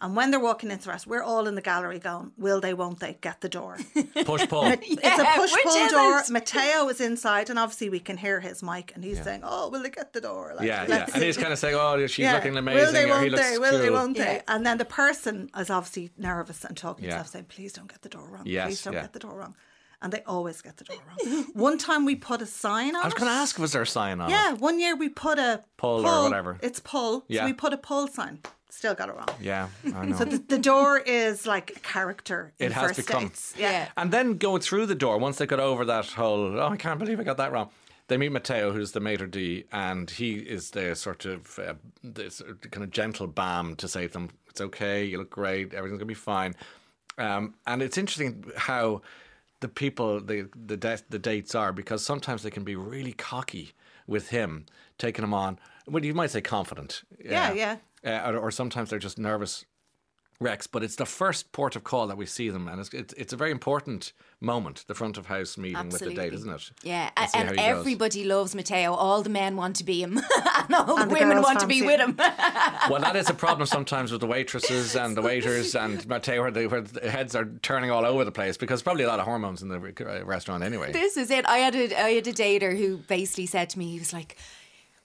And when they're walking into the restaurant, we're all in the gallery going, will they, won't they get the door? Push pull. it's a push pull door. isn't. Mateo is inside, and obviously we can hear his mic, and he's saying, "Oh, will they get the door?" Like, yeah, yeah. let's And he's kind of saying, "Oh, she's Yeah. looking amazing," Will they? Won't looks they? Will they? Won't they? And then the person is obviously nervous and talking to himself, saying, "Please don't get the door wrong. Yes, Please don't yeah. get the door wrong." And they always get the door wrong. one time we put a sign on. I was going to ask, was there a sign on? Yeah, one year we put a Pull or whatever. It's pull. Yeah. So we put a pull sign. Still got it wrong. Yeah, I know. So the, the door is like a character in It has first become. dates. Yeah. And then going through the door, once they got over that whole, oh, I can't believe I got that wrong. They meet Mateo, who's the maitre d', and he is the sort of uh, this kind of gentle balm to say to them, "It's okay, you look great, everything's gonna be fine." Um, and it's interesting how the people, the the de- the dates are because sometimes they can be really cocky with him, taking him on. Well, you might say confident. Yeah, yeah. Uh, or, or sometimes they're just nervous wrecks. But it's the first port of call that we see them, and it's it's, it's a very important moment, the front of house meeting Absolutely. with the date, isn't it? Yeah, And see and, how he goes. everybody loves Mateo. All the men want to be him, and all And the the women want to be fancy with him. him. Well, that is a problem sometimes with the waitresses and the waiters and Mateo, where, they, where the heads are turning all over the place because probably a lot of hormones in the uh, restaurant anyway. this is it. I had a I had a dater who basically said to me, he was like.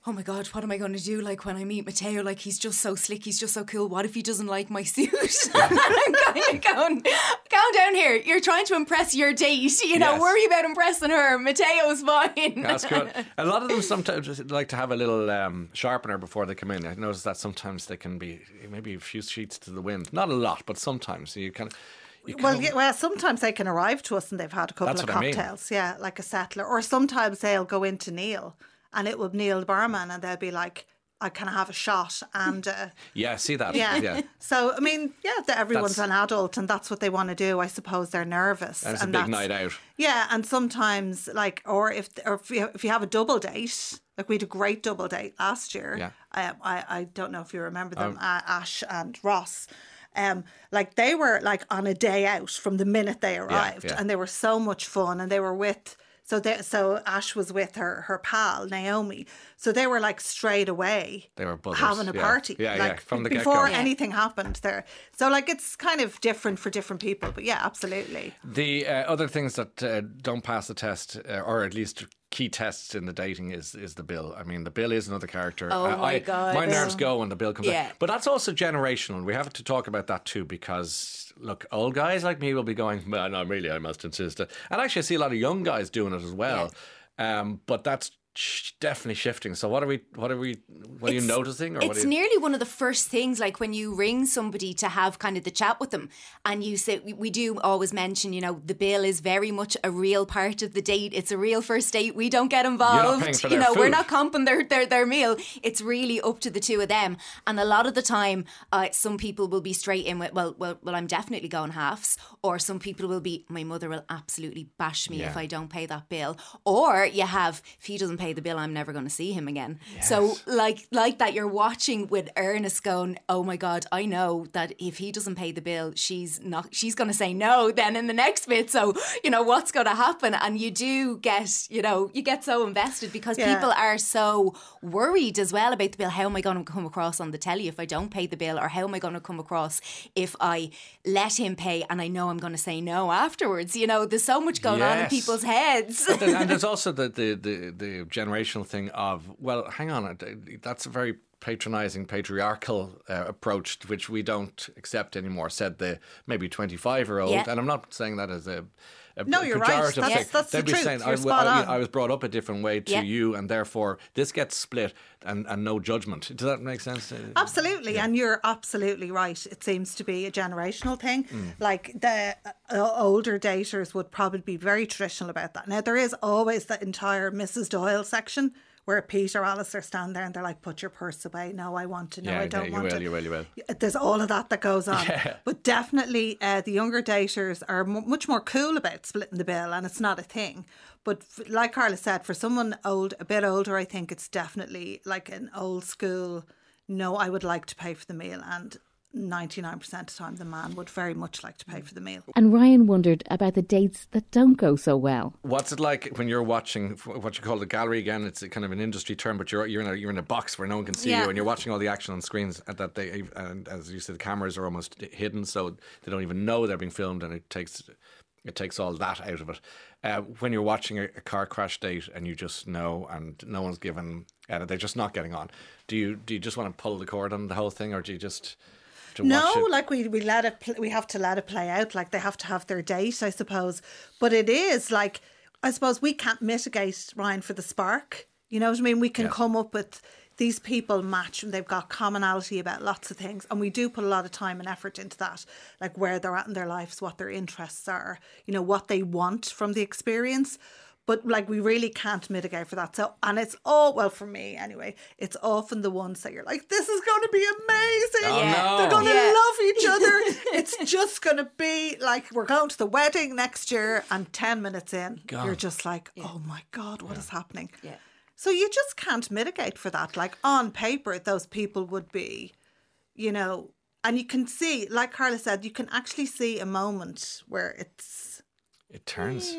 Oh my god, what am I going to do? Like when I meet Mateo, like he's just so slick, he's just so cool. What if he doesn't like my suit? and I'm kind of going, calm down here. You're trying to impress your date. You know, Yes. worry about impressing her. Mateo's fine. That's good. A lot of them sometimes like to have a little um, sharpener before they come in. I notice that sometimes they can be maybe a few sheets to the wind. Not a lot, but sometimes you can. You Well, yeah, well, sometimes they can arrive to us and they've had a couple That's of what I mean. cocktails, yeah, like a settler. Or sometimes they'll go into Neil and it would Neil the barman and they'll be like, I can I have a shot and uh, yeah, see that. yeah. yeah. So I mean, yeah, that everyone's That's- an adult and that's what they want to do. I suppose they're nervous. And a big that's- night out. Yeah, and sometimes like, or if or if you, if you have a double date, like we had a great double date last year. Yeah. Um, I I don't know if you remember them, Um, uh, Ash and Ross. Um, like they were like on a day out from the minute they arrived, yeah. and they were so much fun, and they were with. So they, so Ash was with her her pal Naomi. So they were like straight away They were buzzers, having a yeah. party. Yeah, yeah, from the before get-go. anything happened there. So like it's kind of different for different people, but yeah, absolutely. The uh, other things that uh, don't pass the test, uh, or at least key tests in the dating, is is the bill. I mean, the bill is another character. Oh Uh, my I- God. my nerves go when the bill comes Yeah. out. But that's also generational. We have to talk about that too, because look, old guys like me will be going. Well, no, really, I must insist. And actually, I see a lot of young guys doing it as well. Um, but that's definitely shifting. So, what are we? What are we? What are you noticing? Or it's you, nearly one of the first things, like when you ring somebody to have kind of the chat with them, and you say, we, we do always mention, you know, the bill is very much a real part of the date. It's a real first date. We don't get involved. you know, we're not comping their, their their meal. It's really up to the two of them. And a lot of the time, uh, some people will be straight in with, well, well, well, I'm definitely going halves, or some people will be, my mother will absolutely bash me if I don't pay that bill, or you have, if he doesn't pay the bill, I'm never going to see him again. So like like that, you're watching with Ernest going, oh my god, I know that if he doesn't pay the bill, she's not, she's going to say no. Then in the next bit, so you know what's going to happen, and you do get, you know, you get so invested because Yeah. people are so worried as well about the bill. How am I going to come across on the telly if I don't pay the bill, or how am I going to come across if I let him pay and I know I'm going to say no afterwards? You know, there's so much going on in people's heads. And there's also the, the, the, the generational thing of well, hang on, that's a very patronizing patriarchal uh, approach which we don't accept anymore said the maybe 25 year old Yeah. and i'm not saying that as a No, you're right. That's- thing. that's the They'd be truth. saying You're I, spot I- on. I was brought up a different way to Yeah. you and therefore this gets split and, and no judgment does that make sense Absolutely, and you're absolutely right. It seems to be a generational thing. Mm. Like the uh, older daters would probably be very traditional about that. Now there is always the entire Mrs. Doyle section where Pete or Alistair stand there and they're like, "Put your purse away. No, I want to. No, yeah, I don't yeah, you want will, to." you will, you will. There's all of that that goes on. Yeah. But definitely, uh, the younger daters are m- much more cool about splitting the bill, and it's not a thing. But f- like Carla said, for someone old, a bit older, I think it's definitely like an old school. No, I would like to pay for the meal, and 99% of the time, the man would very much like to pay for the meal. And Ryan wondered about the dates that don't go so well. What's it like when you're watching what you call the gallery again? It's a kind of an industry term, but you're you're in a you're in a box where no one can see Yeah. you, and you're watching all the action on screens. And that they and as you said, the cameras are almost hidden, so they don't even know they're being filmed, and it takes it takes all that out of it. Uh, when you're watching a, a car crash date and you just know, and no one's given, uh, they're just not getting on. Do you do you just want to pull the cord on the whole thing, or do you just to no, watch it? like we we let it pl- we have to let it play out. Like they have to have their date, I suppose. But it is like I suppose we can't mitigate Ryan for the spark. You know what I mean? We can Yes. come up with these people match and they've got commonality about lots of things and we do put a lot of time and effort into that like where they're at in their lives what their interests are you know what they want from the experience but like we really can't mitigate for that. So and it's all well for me anyway it's often the ones that you're like this is going to be amazing. Oh, no. they're going to Yeah. love each other. It's just going to be like we're going to the wedding next year and 10 minutes in God. you're just like oh my god what is happening? Yeah. So you just can't mitigate for that. Like on paper those people would be you know and you can see like carla said you can actually see a moment where it's It turns.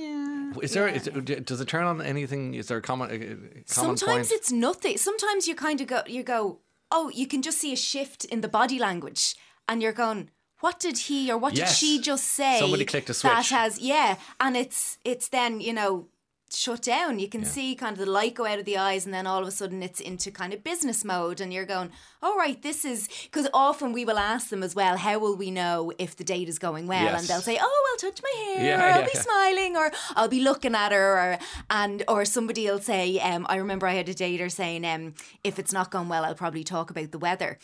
Is there? Is it, does it turn on anything? Is there a common, a, a common Sometimes point? it's nothing. Sometimes you kind of go, you go, oh, you can just see a shift in the body language, and you're going, what did he or what Yes. did she just say? Somebody clicked a switch. That has, yeah, and it's it's then you know shut down. You can see kind of the light go out of the eyes, and then all of a sudden it's into kind of business mode, and you're going, all right, this is because often we will ask them as well, how will we know if the date is going well? Yes. And they'll say, oh, I'll touch my hair, Yeah, or I'll yeah, be yeah. smiling, or I'll be looking at her, or and or somebody will say, um, I remember I had a dater saying, um, if it's not going well, I'll probably talk about the weather.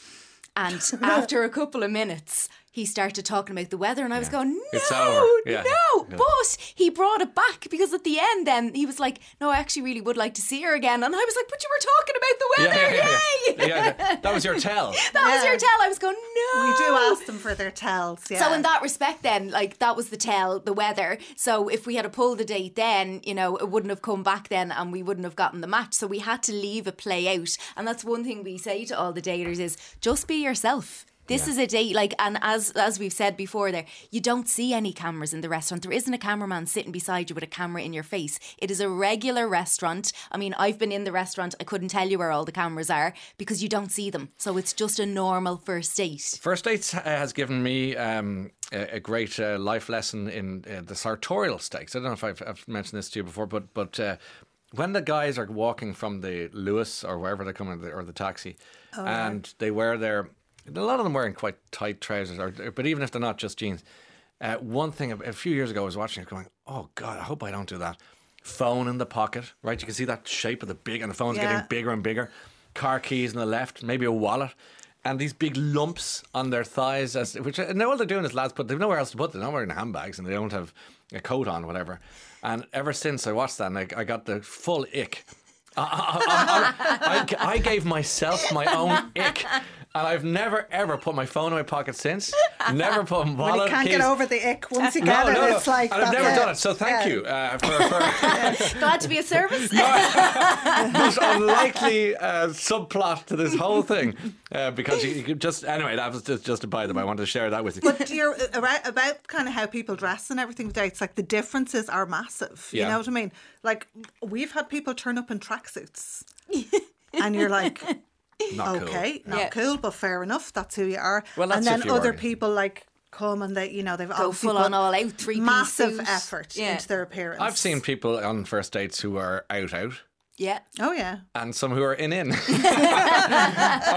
And after a couple of minutes, he started talking about the weather, and I was going, no, It's over. Yeah. no. Yeah. But he brought it back because at the end, then he was like, no, I actually really would like to see her again. And I was like, but you were talking about the Yeah, weather. yeah, Yay! yeah. Yeah, that was your tell. that was your tell. I was going, no. we do ask them for their tells yeah So in that respect, then, like that was the tell, the weather. So if we had to pull the date, then you know it wouldn't have come back then, and we wouldn't have gotten the match. So we had to leave it play out, and that's one thing we say to all the daters is just be yourself. This Yeah. is a date, like, and as as we've said before, there you don't see any cameras in the restaurant. There isn't a cameraman sitting beside you with a camera in your face. It is a regular restaurant. I mean, I've been in the restaurant. I couldn't tell you where all the cameras are because you don't see them. So it's just a normal first date. First Dates uh, has given me um, a, a great uh, life lesson in uh, the sartorial stakes. I don't know if I've, I've mentioned this to you before, but but uh, when the guys are walking from the Lewis or wherever they're coming, or the taxi, Oh, yeah. and they wear their, a lot of them wearing quite tight trousers, or but even if they're not just jeans. Uh, one thing a, few years ago, I was watching it, going, "Oh God, I hope I don't do that." Phone in the pocket, right? You can see that shape of the big, and the phone's Yeah. getting bigger and bigger. Car keys on the left, maybe a wallet and these big lumps on their thighs, as which now all they're doing is lads put they've nowhere else to put them. They're not wearing handbags and they don't have a coat on, whatever. And ever since I watched that, and I, I got the full ick. I, I, I, I gave myself my own ick, and I've never ever put my phone in my pocket since. Never put my when wallet. you can't keys. get over the ick once you No, it no, no. it's like and I've never it. done it. So thank Yeah. you uh, for, for Glad to be of service. most unlikely uh, subplot to this whole thing uh, because you, you just anyway that was just just a by the way I wanted to share that with you. But you're about, about kind of how people dress and everything today. It's like the differences are massive. You Yeah. know what I mean? Like we've had people turn up in tracksuits, and you're like, Not cool. okay, not Yeah. cool, but fair enough. That's who you are. Well, that's and then other are. people like come and they, you know, they've Go obviously full on all out, three-piece massive suit. effort Yeah. into their appearance. I've seen people on first dates who are out out. Yeah. Oh, yeah. And some who are in in.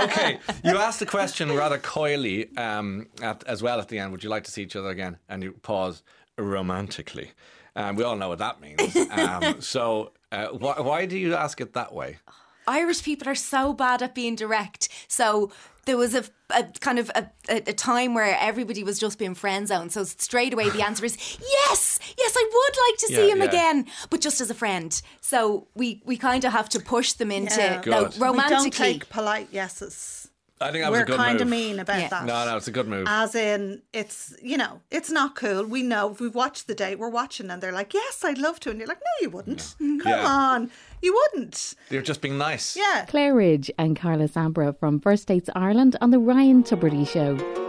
okay. You asked the question rather coyly um, at, as well at the end. Would you like to see each other again? And you pause romantically. Um, we all know what that means. Um, so, uh, wh- why do you ask it that way? Irish people are so bad at being direct. So there was a, a kind of a, a, time where everybody was just being friend zone. So straight away the answer is yes, yes, I would like to see him yeah. again, but just as a friend. So we we kind of have to push them into yeah. no, romantically. We don't take polite yeses. I think that we're kind of mean about yeah. that. No, no, it's a good move. As in, it's you know, it's not cool. We know if we've watched the date, we're watching, and they're like, "Yes, I'd love to," and you're like, "No, you wouldn't. Come yeah. on, you wouldn't." You're just being nice. Yeah. Claire Ridge and Carla Sambro from First Dates Ireland on the Ryan Tubridy Show.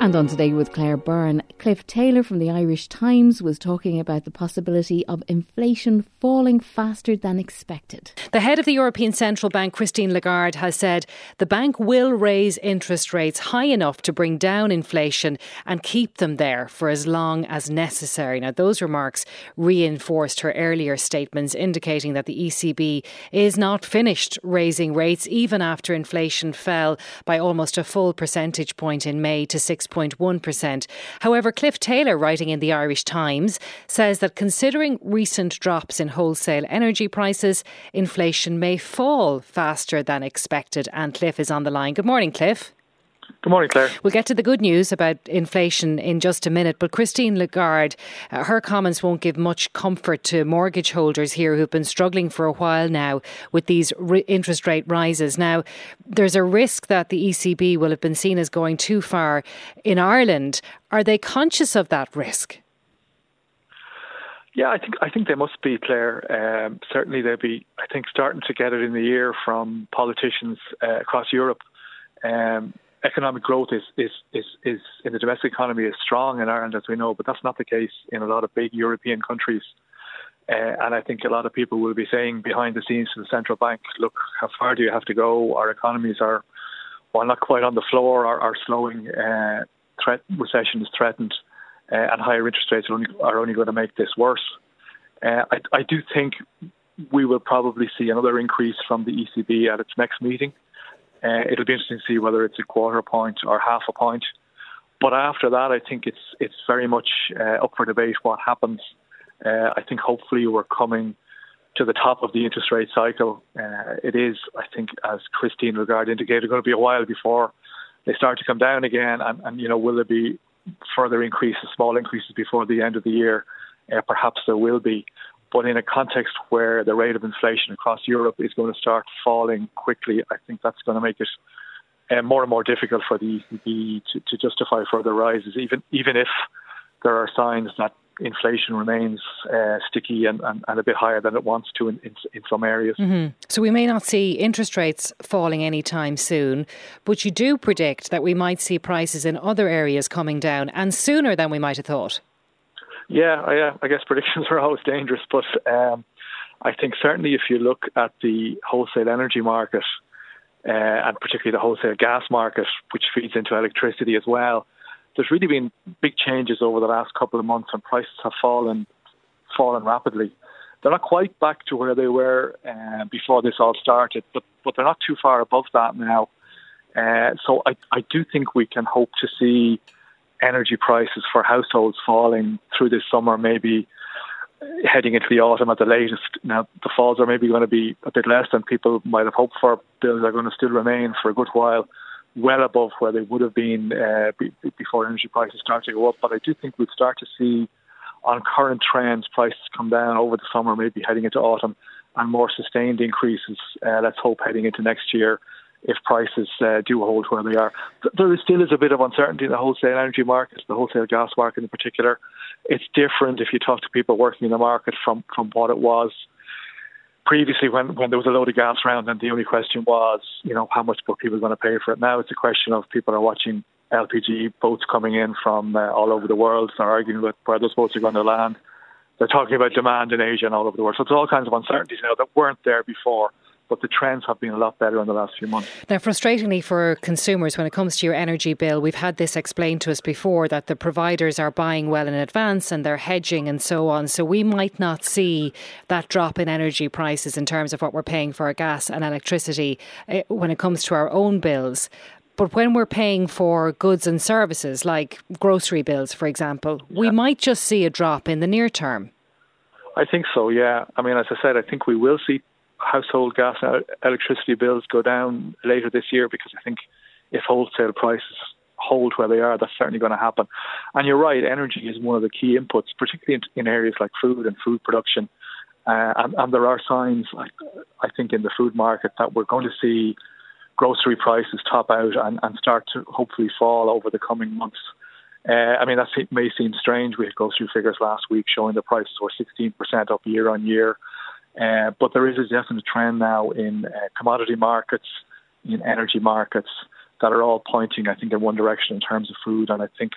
And on today with Claire Byrne, Cliff Taylor from the Irish Times was talking about the possibility of inflation falling faster than expected. The head of the European Central Bank, Christine Lagarde, has said the bank will raise interest rates high enough to bring down inflation and keep them there for as long as necessary. Now, those remarks reinforced her earlier statements indicating that the ECB is not finished raising rates even after inflation fell by almost a full percentage point in May to 6 6.1%. However, Cliff Taylor, writing in the Irish Times, says that considering recent drops in wholesale energy prices, inflation may fall faster than expected. And Cliff is on the line. Good morning, Cliff. Good morning, Claire. We'll get to the good news about inflation in just a minute, but Christine Lagarde, uh, her comments won't give much comfort to mortgage holders here who've been struggling for a while now with these re- interest rate rises. Now, there's a risk that the ECB will have been seen as going too far in Ireland. Are they conscious of that risk? Yeah, I think I think they must be, Claire. Um, certainly, they'll be. I think starting to get it in the ear from politicians uh, across Europe. Um, economic growth is, is, is, is in the domestic economy is strong in Ireland, as we know, but that's not the case in a lot of big European countries. Uh, and I think a lot of people will be saying behind the scenes to the central bank, look, how far do you have to go? Our economies are, while not quite on the floor, are, are slowing. Uh, threat, recession is threatened, uh, and higher interest rates are only, are only going to make this worse. Uh, I, I do think we will probably see another increase from the ECB at its next meeting. Uh, it'll be interesting to see whether it's a quarter point or half a point. But after that, I think it's it's very much uh, up for debate what happens. Uh, I think hopefully we're coming to the top of the interest rate cycle. Uh, it is, I think, as Christine Lagarde indicated, going to be a while before they start to come down again. And, and you know, will there be further increases, small increases before the end of the year? Uh, perhaps there will be. But in a context where the rate of inflation across Europe is going to start falling quickly, I think that's going to make it uh, more and more difficult for the ECB to, to justify further rises, even even if there are signs that inflation remains uh, sticky and, and, and, a bit higher than it wants to in, in, in some areas. Mm-hmm. So we may not see interest rates falling anytime soon, but you do predict that we might see prices in other areas coming down and sooner than we might have thought. Yeah, I, uh, I guess predictions are always dangerous, but um, I think certainly if you look at the wholesale energy market, uh, and particularly the wholesale gas market, which feeds into electricity as well, there's really been big changes over the last couple of months, and prices have fallen fallen rapidly. They're not quite back to where they were uh, before this all started, but but they're not too far above that now. Uh, so I, I do think we can hope to see energy prices for households falling through this summer, maybe heading into the autumn at the latest. Now, the falls are maybe going to be a bit less than people might have hoped for. Bills are going to still remain for a good while well above where they would have been uh, before energy prices start to go up. But I do think we'd start to see, on current trends, prices come down over the summer, maybe heading into autumn, and more sustained increases. Uh, let's hope heading into next year if prices uh, do hold where they are. There still is a bit of uncertainty in the wholesale energy market, the wholesale gas market in particular. It's different if you talk to people working in the market from, from what it was previously when, when there was a load of gas around and the only question was, you know, how much were people going to pay for it. Now it's a question of people are watching LPG boats coming in from uh, all over the world. They're arguing about where those boats are going to land. They're talking about demand in Asia and all over the world. So it's all kinds of uncertainties now that weren't there before. But the trends have been a lot better in the last few months. Now, frustratingly for consumers, when it comes to your energy bill, we've had this explained to us before that the providers are buying well in advance and they're hedging and so on. So we might not see that drop in energy prices in terms of what we're paying for our gas and electricity eh, when it comes to our own bills. But when we're paying for goods and services like grocery bills, for example, yeah. we might just see a drop in the near term. I think so, yeah. I mean, as I said, I think we will see household gas and electricity bills go down later this year because I think if wholesale prices hold where they are, that's certainly going to happen. And you're right, energy is one of the key inputs, particularly in, areas like food and food production. Uh, and, and, there are signs, I, I think, in the food market that we're going to see grocery prices top out and, and start to hopefully fall over the coming months. Uh, I mean, that may seem strange. We had grocery figures last week showing the prices were 16% up year on year. Uh, but there is a definite trend now in uh, commodity markets, in energy markets, that are all pointing, I think, in one direction in terms of food. And I think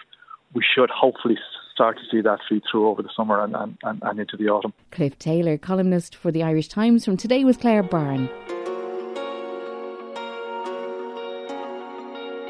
we should hopefully start to see that feed through over the summer and, and, and into the autumn. Cliff Taylor, columnist for the Irish Times, from Today with Claire Byrne.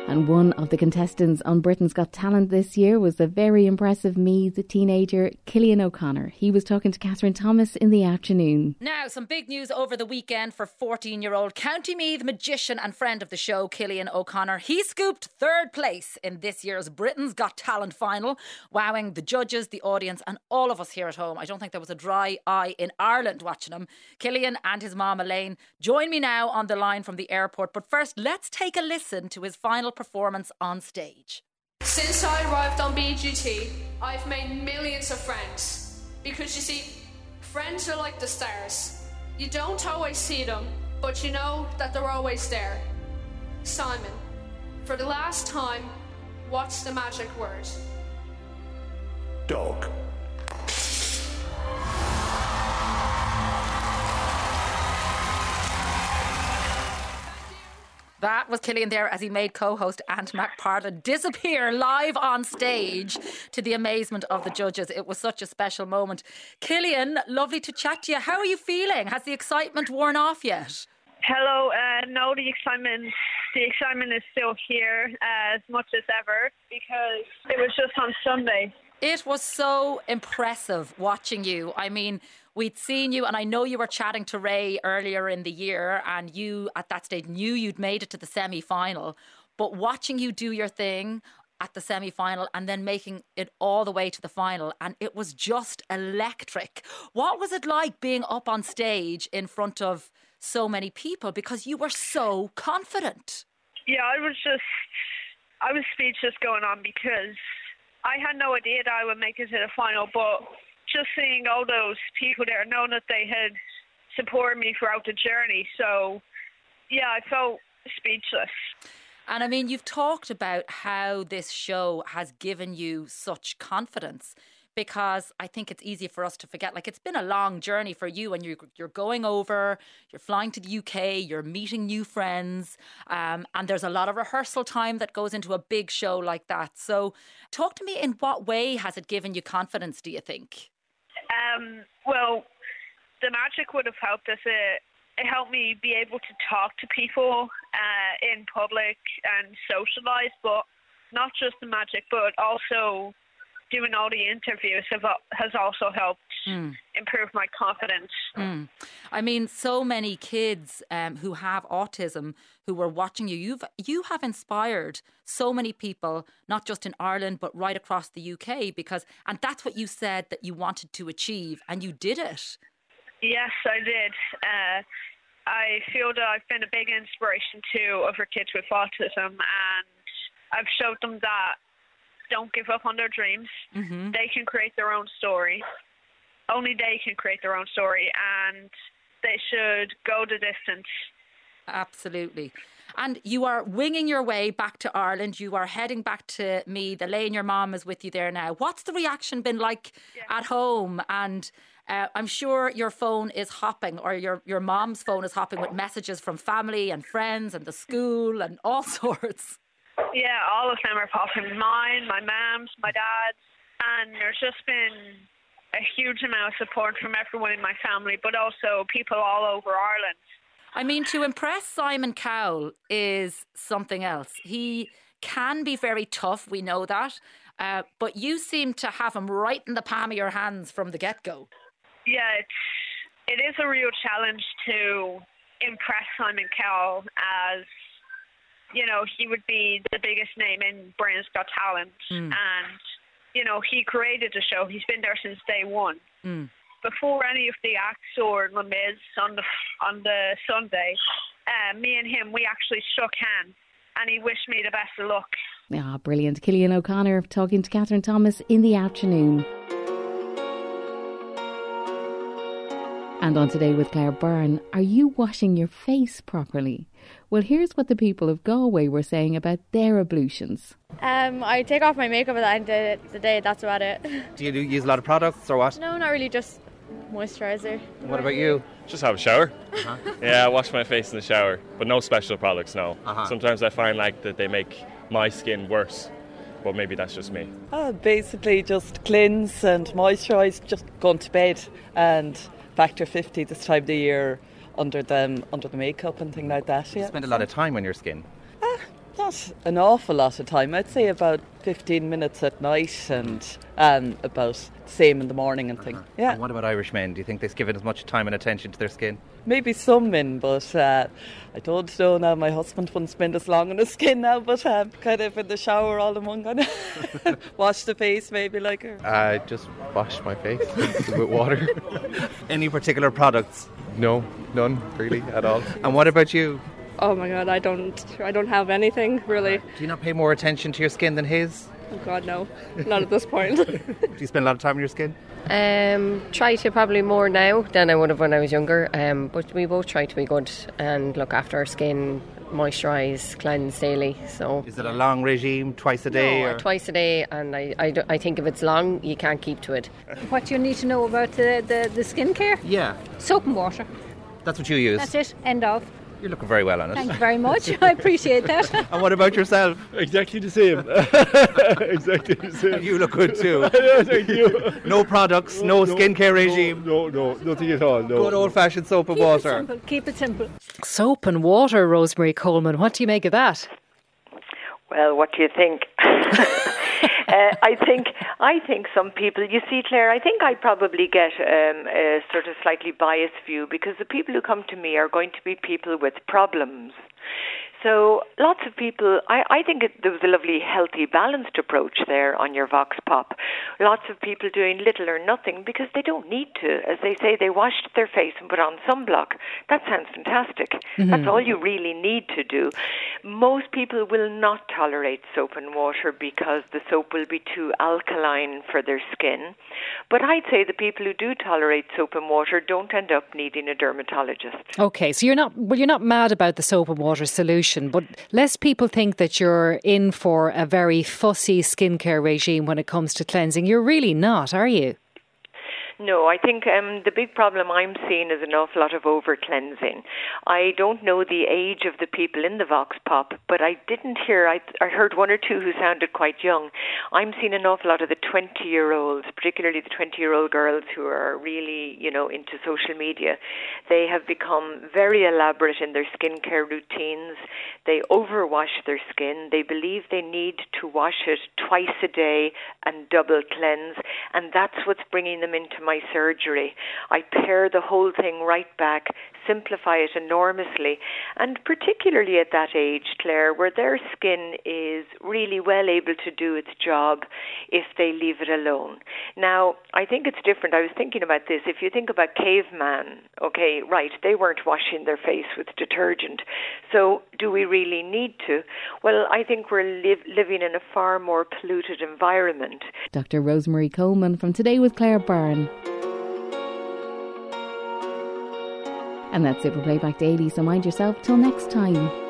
And one of the contestants on Britain's Got Talent this year was the very impressive Meath teenager Cillian O'Connor. He was talking to Catherine Thomas in the afternoon. Now, some big news over the weekend for 14 year old County Meath magician and friend of the show, Cillian O'Connor. He scooped third place in this year's Britain's Got Talent final, wowing the judges, the audience, and all of us here at home. I don't think there was a dry eye in Ireland watching him. Cillian and his mom Elaine join me now on the line from the airport. But first, let's take a listen to his final performance on stage. Since I arrived on BGT, I've made millions of friends. Because you see, friends are like the stars. You don't always see them, but you know that they're always there. Simon, for the last time, what's the magic word? Dog. That was Cillian there as he made co host Ant McPartlin disappear live on stage to the amazement of the judges. It was such a special moment. Cillian, lovely to chat to you. How are you feeling? Has the excitement worn off yet? Hello. Uh, no, the excitement, the excitement is still here uh, as much as ever because it was just on Sunday. It was so impressive watching you. I mean, we'd seen you, and I know you were chatting to Ray earlier in the year, and you at that stage knew you'd made it to the semi final. But watching you do your thing at the semi final and then making it all the way to the final, and it was just electric. What was it like being up on stage in front of so many people because you were so confident? Yeah, I was just, I was speechless going on because I had no idea that I would make it to the final, but just seeing all those people there, knowing that they had supported me throughout the journey. So, yeah, I felt speechless. And I mean, you've talked about how this show has given you such confidence because I think it's easy for us to forget. Like it's been a long journey for you, and you're you're going over, you're flying to the UK, you're meeting new friends, um, and there's a lot of rehearsal time that goes into a big show like that. So, talk to me. In what way has it given you confidence? Do you think? Um, well, the magic would have helped us. It, it helped me be able to talk to people uh, in public and socialize, but not just the magic, but also doing all the interviews have, has also helped mm. improve my confidence. Mm. I mean, so many kids um, who have autism who were watching you, you've you have inspired so many people, not just in Ireland but right across the UK. Because and that's what you said that you wanted to achieve, and you did it. Yes, I did. Uh, I feel that I've been a big inspiration to other kids with autism, and I've showed them that don't give up on their dreams. Mm-hmm. They can create their own story. Only they can create their own story, and they should go the distance. Absolutely. And you are winging your way back to Ireland. You are heading back to me. Meath. Elaine, your mom, is with you there now. What's the reaction been like yeah. at home? And uh, I'm sure your phone is hopping, or your, your mom's phone is hopping with messages from family and friends and the school and all sorts. Yeah, all of them are popping. Mine, my mom's, my dad's, and there's just been a huge amount of support from everyone in my family, but also people all over Ireland. I mean, to impress Simon Cowell is something else. He can be very tough, we know that. Uh, but you seem to have him right in the palm of your hands from the get go. Yeah, it's, it is a real challenge to impress Simon Cowell as you know, he would be the biggest name in Britain's Got Talent. Mm. And, you know, he created the show. He's been there since day one. Mm. Before any of the acts or the Miz on the on the Sunday, uh, me and him, we actually shook hands and he wished me the best of luck. Ah, brilliant. Cillian O'Connor talking to Catherine Thomas in the afternoon. And on Today with Claire Byrne, are you washing your face properly? Well, here's what the people of Galway were saying about their ablutions. Um, I take off my makeup at the end of the day, that's about it. Do you use a lot of products or what? No, not really, just moisturiser. What about you? Just have a shower. Uh-huh. yeah, I wash my face in the shower, but no special products, no. Uh-huh. Sometimes I find like that they make my skin worse but maybe that's just me. Uh, basically, just cleanse and moisturise, just going to bed and factor 50 this time of the year under them under the makeup and thing like that. Yeah. You spend a lot of time on your skin. Not an awful lot of time. I'd say about 15 minutes at night and and about same in the morning and thing. Uh-huh. Yeah. And what about Irish men? Do you think they've given as much time and attention to their skin? Maybe some men, but uh, I don't know now. My husband wouldn't spend as long on his skin now, but uh, kind of in the shower all in one kind of wash the face maybe like her. I just wash my face with water. Any particular products? No, none really at all. And what about you? Oh my god, I don't I don't have anything really. Do you not pay more attention to your skin than his? Oh god no. Not at this point. Do you spend a lot of time on your skin? Um, try to probably more now than I would have when I was younger. Um, but we both try to be good and look after our skin, moisturise, cleanse daily. So is it a long regime, twice a day? No, twice a day, and I, I, I, think if it's long, you can't keep to it. What you need to know about the, the, the skincare? Yeah, soap and water. That's what you use. That's it. End of. You're looking very well on it. Thank you very much. I appreciate that. and what about yourself? Exactly the same. exactly the same. You look good too. Thank you. no products, no, no skincare regime. No, no, no, nothing at all. No. Good old fashioned soap and Keep water. It simple. Keep it simple. Soap and water, Rosemary Coleman. What do you make of that? Well, what do you think? uh, I think I think some people. You see, Claire, I think I probably get um, a sort of slightly biased view because the people who come to me are going to be people with problems. So lots of people, I, I think it, there was a lovely, healthy, balanced approach there on your Vox Pop. Lots of people doing little or nothing because they don't need to. As they say, they washed their face and put on sunblock. That sounds fantastic. Mm-hmm. That's all you really need to do. Most people will not tolerate soap and water because the soap will be too alkaline for their skin. But I'd say the people who do tolerate soap and water don't end up needing a dermatologist. Okay, so you're not well. You're not mad about the soap and water solution solution, but less people think that you're in for a very fussy skincare regime when it comes to cleansing. You're really not, are you? No, I think um, the big problem I'm seeing is an awful lot of over cleansing. I don't know the age of the people in the Vox Pop, but I didn't hear, I, I heard one or two who sounded quite young. I'm seeing an awful lot of the 20 year olds, particularly the 20 year old girls who are really, you know, into social media. They have become very elaborate in their skincare routines. They overwash their skin. They believe they need to wash it twice a day and double cleanse, and that's what's bringing them into my surgery. I pare the whole thing right back, simplify it enormously, and particularly at that age, Claire, where their skin is really well able to do its job if they leave it alone. Now, I think it's different. I was thinking about this. If you think about caveman, okay, right, they weren't washing their face with detergent. So, do we really need to? Well, I think we're li- living in a far more polluted environment. Dr. Rosemary Coleman from Today with Claire Byrne. And that's it for Playback Daily, so mind yourself till next time.